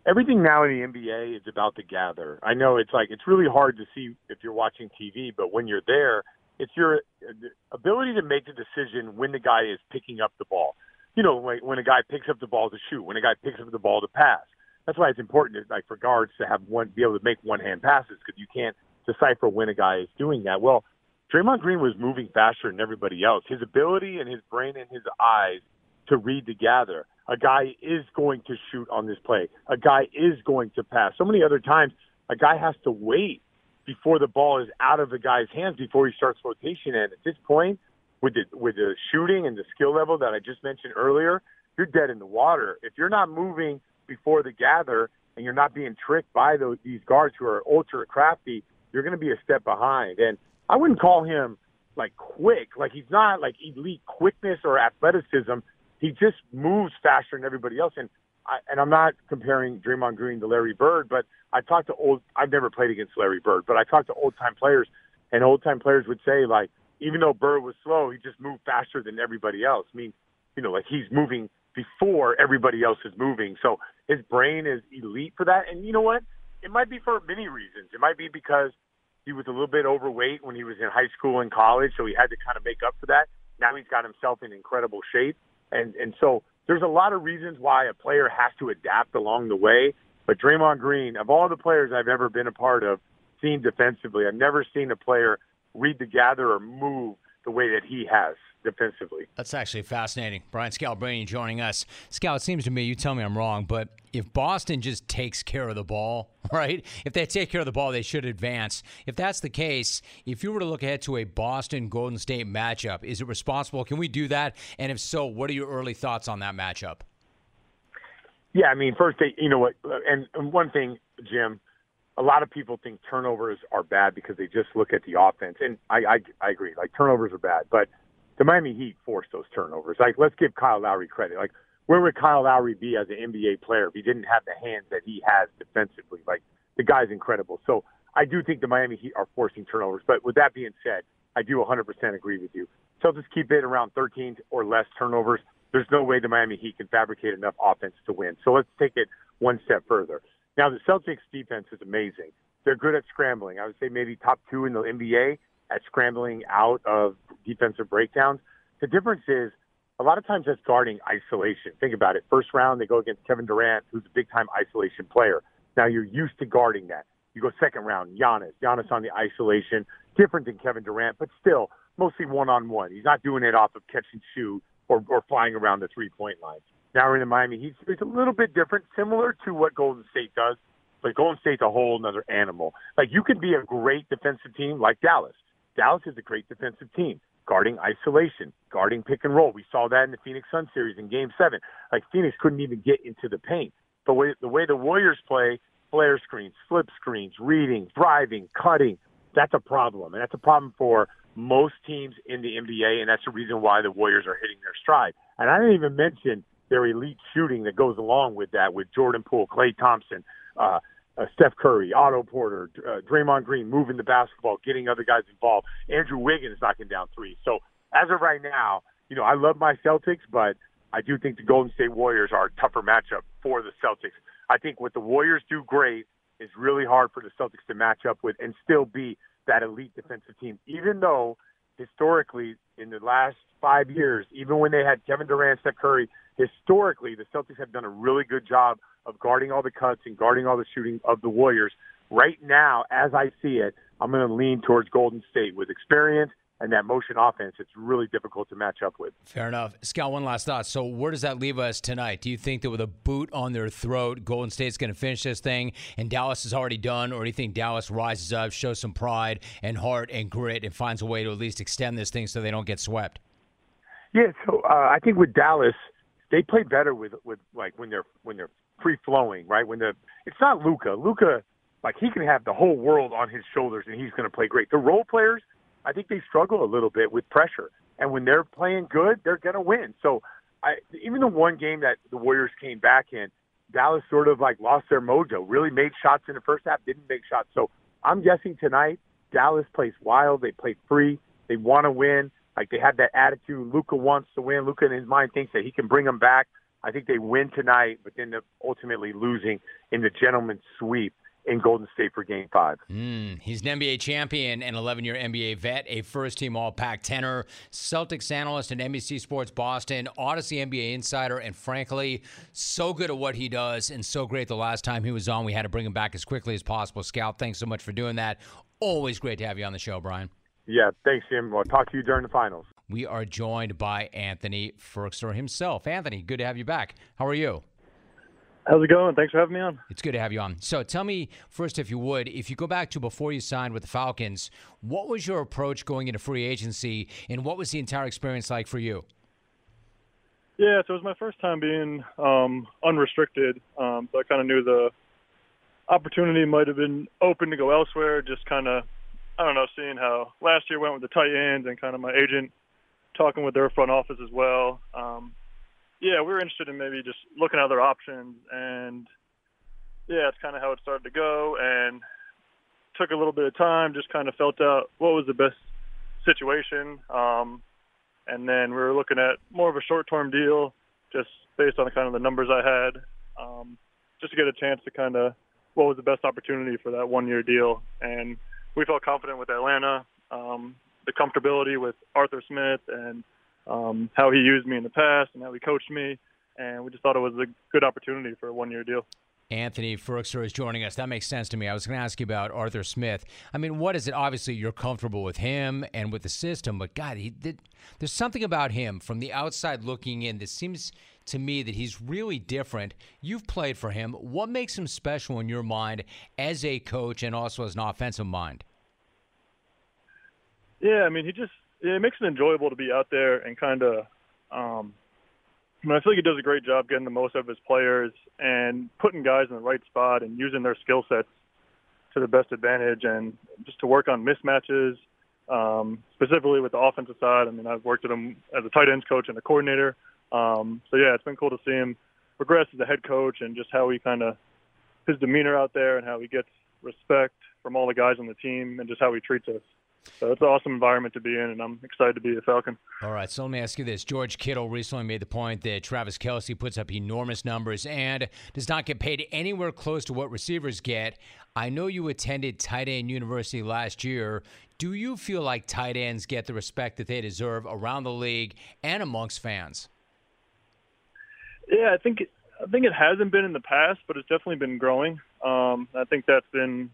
everything now in the NBA is about the gather. I know it's like it's really hard to see if you're watching TV, but when you're there, it's your uh, ability to make the decision when the guy is picking up the ball. You know, when, when a guy picks up the ball to shoot, when a guy picks up the ball to pass. That's why it's important, like for guards, to have one be able to make one hand passes because you can't decipher when a guy is doing that. Well, Draymond Green was moving faster than everybody else. His ability and his brain and his eyes to read the gather. A guy is going to shoot on this play. A guy is going to pass. So many other times, a guy has to wait before the ball is out of the guy's hands before he starts rotation. And at this point, with the with the shooting and the skill level that I just mentioned earlier, you're dead in the water. If you're not moving before the gather and you're not being tricked by those these guards who are ultra crafty, you're going to be a step behind. And I wouldn't call him like quick. Like he's not like elite quickness or athleticism. He just moves faster than everybody else. And I, and I'm not comparing Draymond Green to Larry Bird, but I talked to old. I've never played against Larry Bird, but I talked to old time players, and old time players would say like, even though Bird was slow, he just moved faster than everybody else. I mean, you know, like he's moving before everybody else is moving. So his brain is elite for that. And you know what? It might be for many reasons. It might be because he was a little bit overweight when he was in high school and college, so he had to kind of make up for that. Now he's got himself in incredible shape, and and so there's a lot of reasons why a player has to adapt along the way. But Draymond Green, of all the players I've ever been a part of, seen defensively, I've never seen a player read the gather or move the way that he has defensively. That's actually fascinating. Brian Scalabrine joining us. Scal, it seems to me, you tell me I'm wrong, but if Boston just takes care of the ball, right? If they take care of the ball, they should advance. If that's the case, if you were to look ahead to a Boston Golden State matchup, is it responsible? Can we do that? And if so, what are your early thoughts on that matchup? Yeah, I mean, first, you know what, and, and one thing, Jim, a lot of people think turnovers are bad because they just look at the offense, and I, I, I agree. Like turnovers are bad, but the Miami Heat forced those turnovers. Like, let's give Kyle Lowry credit. Like, where would Kyle Lowry be as an NBA player if he didn't have the hands that he has defensively? Like, the guy's incredible. So I do think the Miami Heat are forcing turnovers. But with that being said, I do 100% agree with you. Celtics keep it around 13 or less turnovers. There's no way the Miami Heat can fabricate enough offense to win. So let's take it one step further. Now, the Celtics defense is amazing. They're good at scrambling. I would say maybe top two in the NBA at scrambling out of defensive breakdowns. The difference is a lot of times that's guarding isolation. Think about it. First round, they go against Kevin Durant, who's a big time isolation player. Now you're used to guarding that. You go second round, Giannis. Giannis on the isolation, different than Kevin Durant, but still mostly one on one. He's not doing it off of catch and shoot or, or flying around the three point line. Now we're in the Miami Heat. It's a little bit different, similar to what Golden State does, but Golden State's a whole another animal. Like you could be a great defensive team like Dallas. Dallas is a great defensive team, guarding isolation, guarding pick and roll. We saw that in the Phoenix Sun series in Game Seven. Like Phoenix couldn't even get into the paint. But way, the way the Warriors play, flare screens, flip screens, reading, driving, cutting, that's a problem, and that's a problem for most teams in the NBA, and that's the reason why the Warriors are hitting their stride. And I didn't even mention their elite shooting that goes along with that, with Jordan Poole, Klay Thompson, uh, uh, Steph Curry, Otto Porter, uh, Draymond Green moving the basketball, getting other guys involved, Andrew Wiggins knocking down three. So as of right now, you know, I love my Celtics, but I do think the Golden State Warriors are a tougher matchup for the Celtics. I think what the Warriors do great is really hard for the Celtics to match up with and still be that elite defensive team, even though historically in the last five years, even when they had Kevin Durant, Steph Curry, historically the Celtics have done a really good job of guarding all the cuts and guarding all the shooting of the Warriors. Right now, as I see it, I'm going to lean towards Golden State with experience and that motion offense, it's really difficult to match up with. Fair enough. Scott, one last thought. So, where does that leave us tonight? Do you think that with a boot on their throat, Golden State's going to finish this thing and Dallas is already done? Or do you think Dallas rises up, shows some pride and heart and grit, and finds a way to at least extend this thing so they don't get swept? Yeah, so uh, I think with Dallas, they play better with with like when they're when they're free flowing, right? When the it's not Luka. Luka, like he can have the whole world on his shoulders and he's going to play great. The role players, I think they struggle a little bit with pressure. And when they're playing good, they're going to win. So I, even the one game that the Warriors came back in, Dallas sort of like lost their mojo. Really made shots in the first half, didn't make shots. So I'm guessing tonight Dallas plays wild. They play free. They want to win. Like they have that attitude. Luka wants to win. Luka in his mind thinks that he can bring them back. I think they win tonight, but then ultimately losing in the gentleman's sweep in Golden State for Game Five. Mm, he's an NBA champion and 11-year NBA vet, a first-team All-Pac tenor, Celtics analyst at NBC Sports Boston, Odyssey NBA insider, and frankly, so good at what he does and so great the last time he was on. We had to bring him back as quickly as possible. Scal, thanks so much for doing that. Always great to have you on the show, Brian. Yeah, thanks, Jim. I'll talk to you during the finals. We are joined by Anthony Firkser himself. Anthony, good to have you back. How are you? How's it going? Thanks for having me on. It's good to have you on. So tell me first, if you would, if you go back to before you signed with the Falcons, what was your approach going into free agency, and what was the entire experience like for you? Yeah, so it was my first time being um, unrestricted, um, so I kind of knew the opportunity might have been open to go elsewhere. Just kind of, I don't know, seeing how last year went with the tight ends and kind of my agent talking with their front office as well. Um, yeah, we were interested in maybe just looking at other options, and yeah, it's kind of how it started to go, and took a little bit of time, just kind of felt out what was the best situation, um, and then we were looking at more of a short-term deal, just based on kind of the numbers I had, um, just to get a chance to kind of what was the best opportunity for that one-year deal, and we felt confident with Atlanta, um, the comfortability with Arthur Smith, and um, how he used me in the past and how he coached me, and we just thought it was a good opportunity for a one-year deal. Anthony Firkser is joining us. That makes sense to me. I was going to ask you about Arthur Smith. I mean, what is it? Obviously, you're comfortable with him and with the system, but God, he did, there's something about him from the outside looking in that seems to me that he's really different. You've played for him. What makes him special in your mind as a coach and also as an offensive mind? Yeah, I mean, he just yeah, it makes it enjoyable to be out there and kind of. Um, I, mean, I feel like he does a great job getting the most out of his players and putting guys in the right spot and using their skill sets to the best advantage and just to work on mismatches, um, specifically with the offensive side. I mean, I've worked with him as a tight ends coach and a coordinator. Um, so yeah, it's been cool to see him progress as a head coach and just how he kind of his demeanor out there and how he gets respect from all the guys on the team and just how he treats us. So it's an awesome environment to be in, and I'm excited to be a Falcon. All right, so let me ask you this. George Kittle recently made the point that Travis Kelce puts up enormous numbers and does not get paid anywhere close to what receivers get. I know you attended tight end university last year. Do you feel like tight ends get the respect that they deserve around the league and amongst fans? Yeah, I think I think it hasn't been in the past, but it's definitely been growing. Um, I think that's been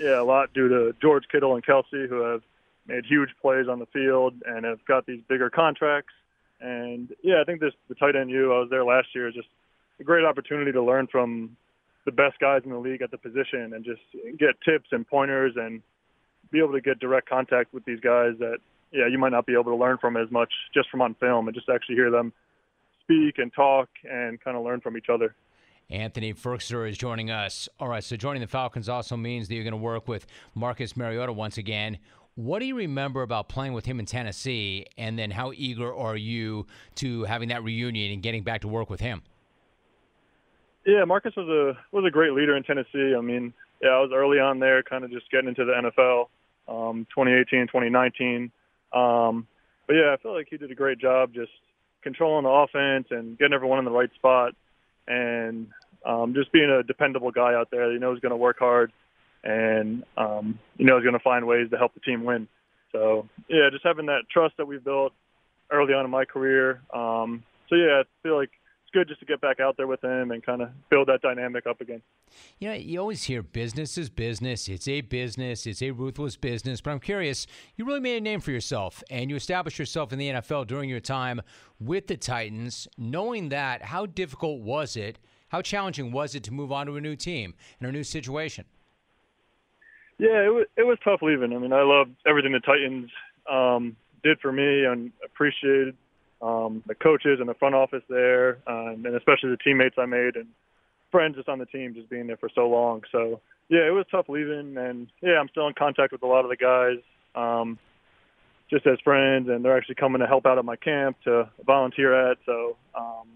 yeah, a lot due to George Kittle and Kelce, who have made huge plays on the field and have got these bigger contracts. And yeah, I think this the tight end you I was there last year. Just a great opportunity to learn from the best guys in the league at the position and just get tips and pointers and be able to get direct contact with these guys that yeah you might not be able to learn from as much just from on film and just actually hear them speak and talk and kind of learn from each other. Anthony Firkser is joining us. All right, so joining the Falcons also means that you're going to work with Marcus Mariota once again. What do you remember about playing with him in Tennessee, and then how eager are you to having that reunion and getting back to work with him? Yeah, Marcus was a was a great leader in Tennessee. I mean, yeah, I was early on there, kind of just getting into the NFL, um, 2018, 2019. Um, but yeah, I feel like he did a great job just controlling the offense and getting everyone in the right spot and um, just being a dependable guy out there. You know, he's going to work hard, and um, you know, he's going to find ways to help the team win. So yeah, just having that trust that we've built early on in my career. Um, so yeah, I feel like it's good just to get back out there with him and kind of build that dynamic up again. You know, you always hear business is business. It's a business. It's a ruthless business. But I'm curious, you really made a name for yourself and you established yourself in the NFL during your time with the Titans. Knowing that, how difficult was it? How challenging was it to move on to a new team and a new situation? Yeah, it was it was tough leaving. I mean, I loved everything the Titans um, did for me and appreciated um, the coaches and the front office there, um, and especially the teammates I made and friends just on the team, just being there for so long. So yeah, it was tough leaving, and yeah, I'm still in contact with a lot of the guys. Um, just as friends, and they're actually coming to help out at my camp to volunteer at. So, um,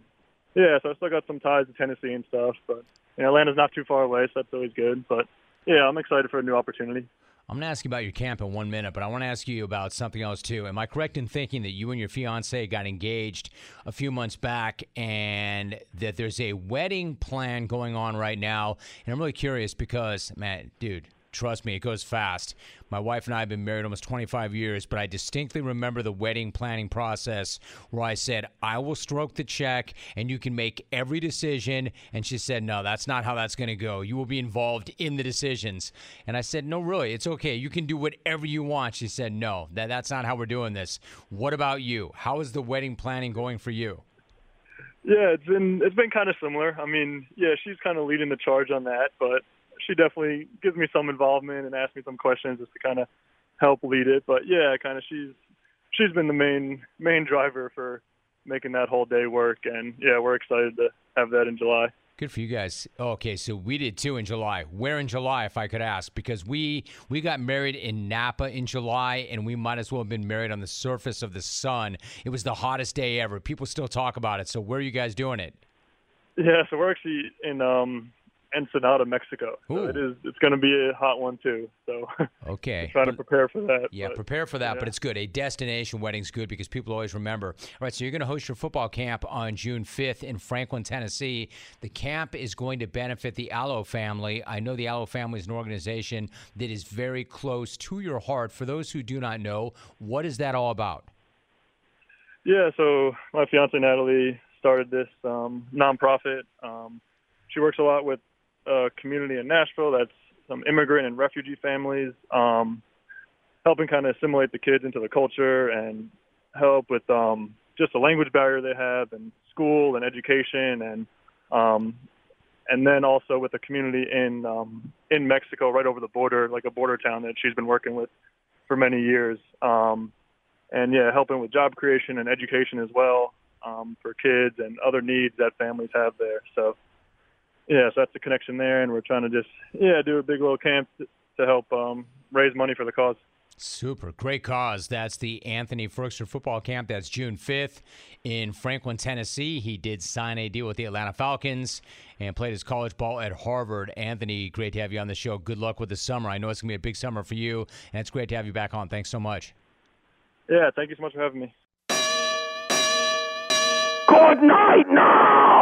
yeah, so I still got some ties to Tennessee and stuff, but you know, Atlanta's not too far away, so that's always good. But yeah, I'm excited for a new opportunity. I'm going to ask you about your camp in one minute, but I want to ask you about something else too. Am I correct in thinking that you and your fiance got engaged a few months back and that there's a wedding plan going on right now? And I'm really curious because, man, dude, Trust me, it goes fast. My wife and I have been married almost 25 years, but I distinctly remember the wedding planning process where I said, I will stroke the check and you can make every decision. And she said, No, that's not how that's going to go. You will be involved in the decisions. And I said, No, really, it's okay. You can do whatever you want. She said, No, that, that's not how we're doing this. What about you? How is the wedding planning going for you? Yeah, it's been it's been kind of similar. I mean, yeah, she's kind of leading the charge on that, but she definitely gives me some involvement and asks me some questions just to kind of help lead it. But yeah, kind of she's she's been the main main driver for making that whole day work. And yeah, we're excited to have that in July. Good for you guys. Okay, so we did too in July. Where in July, if I could ask? Because we we got married in Napa in July, and we might as well have been married on the surface of the sun. It was the hottest day ever. People still talk about it. So where are you guys doing it? Yeah, so we're actually in um Ensenada, Mexico. So it is. It's going to be a hot one too. So okay, trying to prepare for that. Yeah, but, prepare for that. yeah. But it's good. A destination wedding's good because people always remember. All right, so you're going to host your football camp on June 5th in Franklin, Tennessee. The camp is going to benefit the Allo family. I know the Allo family is an organization that is very close to your heart. For those who do not know, what is that all about? Yeah, so my fiance Natalie started this um, nonprofit. Um, she works a lot with a community in Nashville that's some immigrant and refugee families, um, helping kind of assimilate the kids into the culture and help with um, just the language barrier they have and school and education and um, and then also with the community in um, in Mexico, right over the border, like a border town that she's been working with for many years. Um, and yeah, helping with job creation and education as well um, for kids and other needs that families have there. So yeah, so that's the connection there, and we're trying to just yeah do a big little camp to help um, raise money for the cause. Super. Great cause. That's the Anthony Firkser football camp. That's June 5th in Franklin, Tennessee. He did sign a deal with the Atlanta Falcons and played his college ball at Harvard. Anthony, great to have you on the show. Good luck with the summer. I know it's going to be a big summer for you, and it's great to have you back on. Thanks so much. Yeah, thank you so much for having me. Good night now!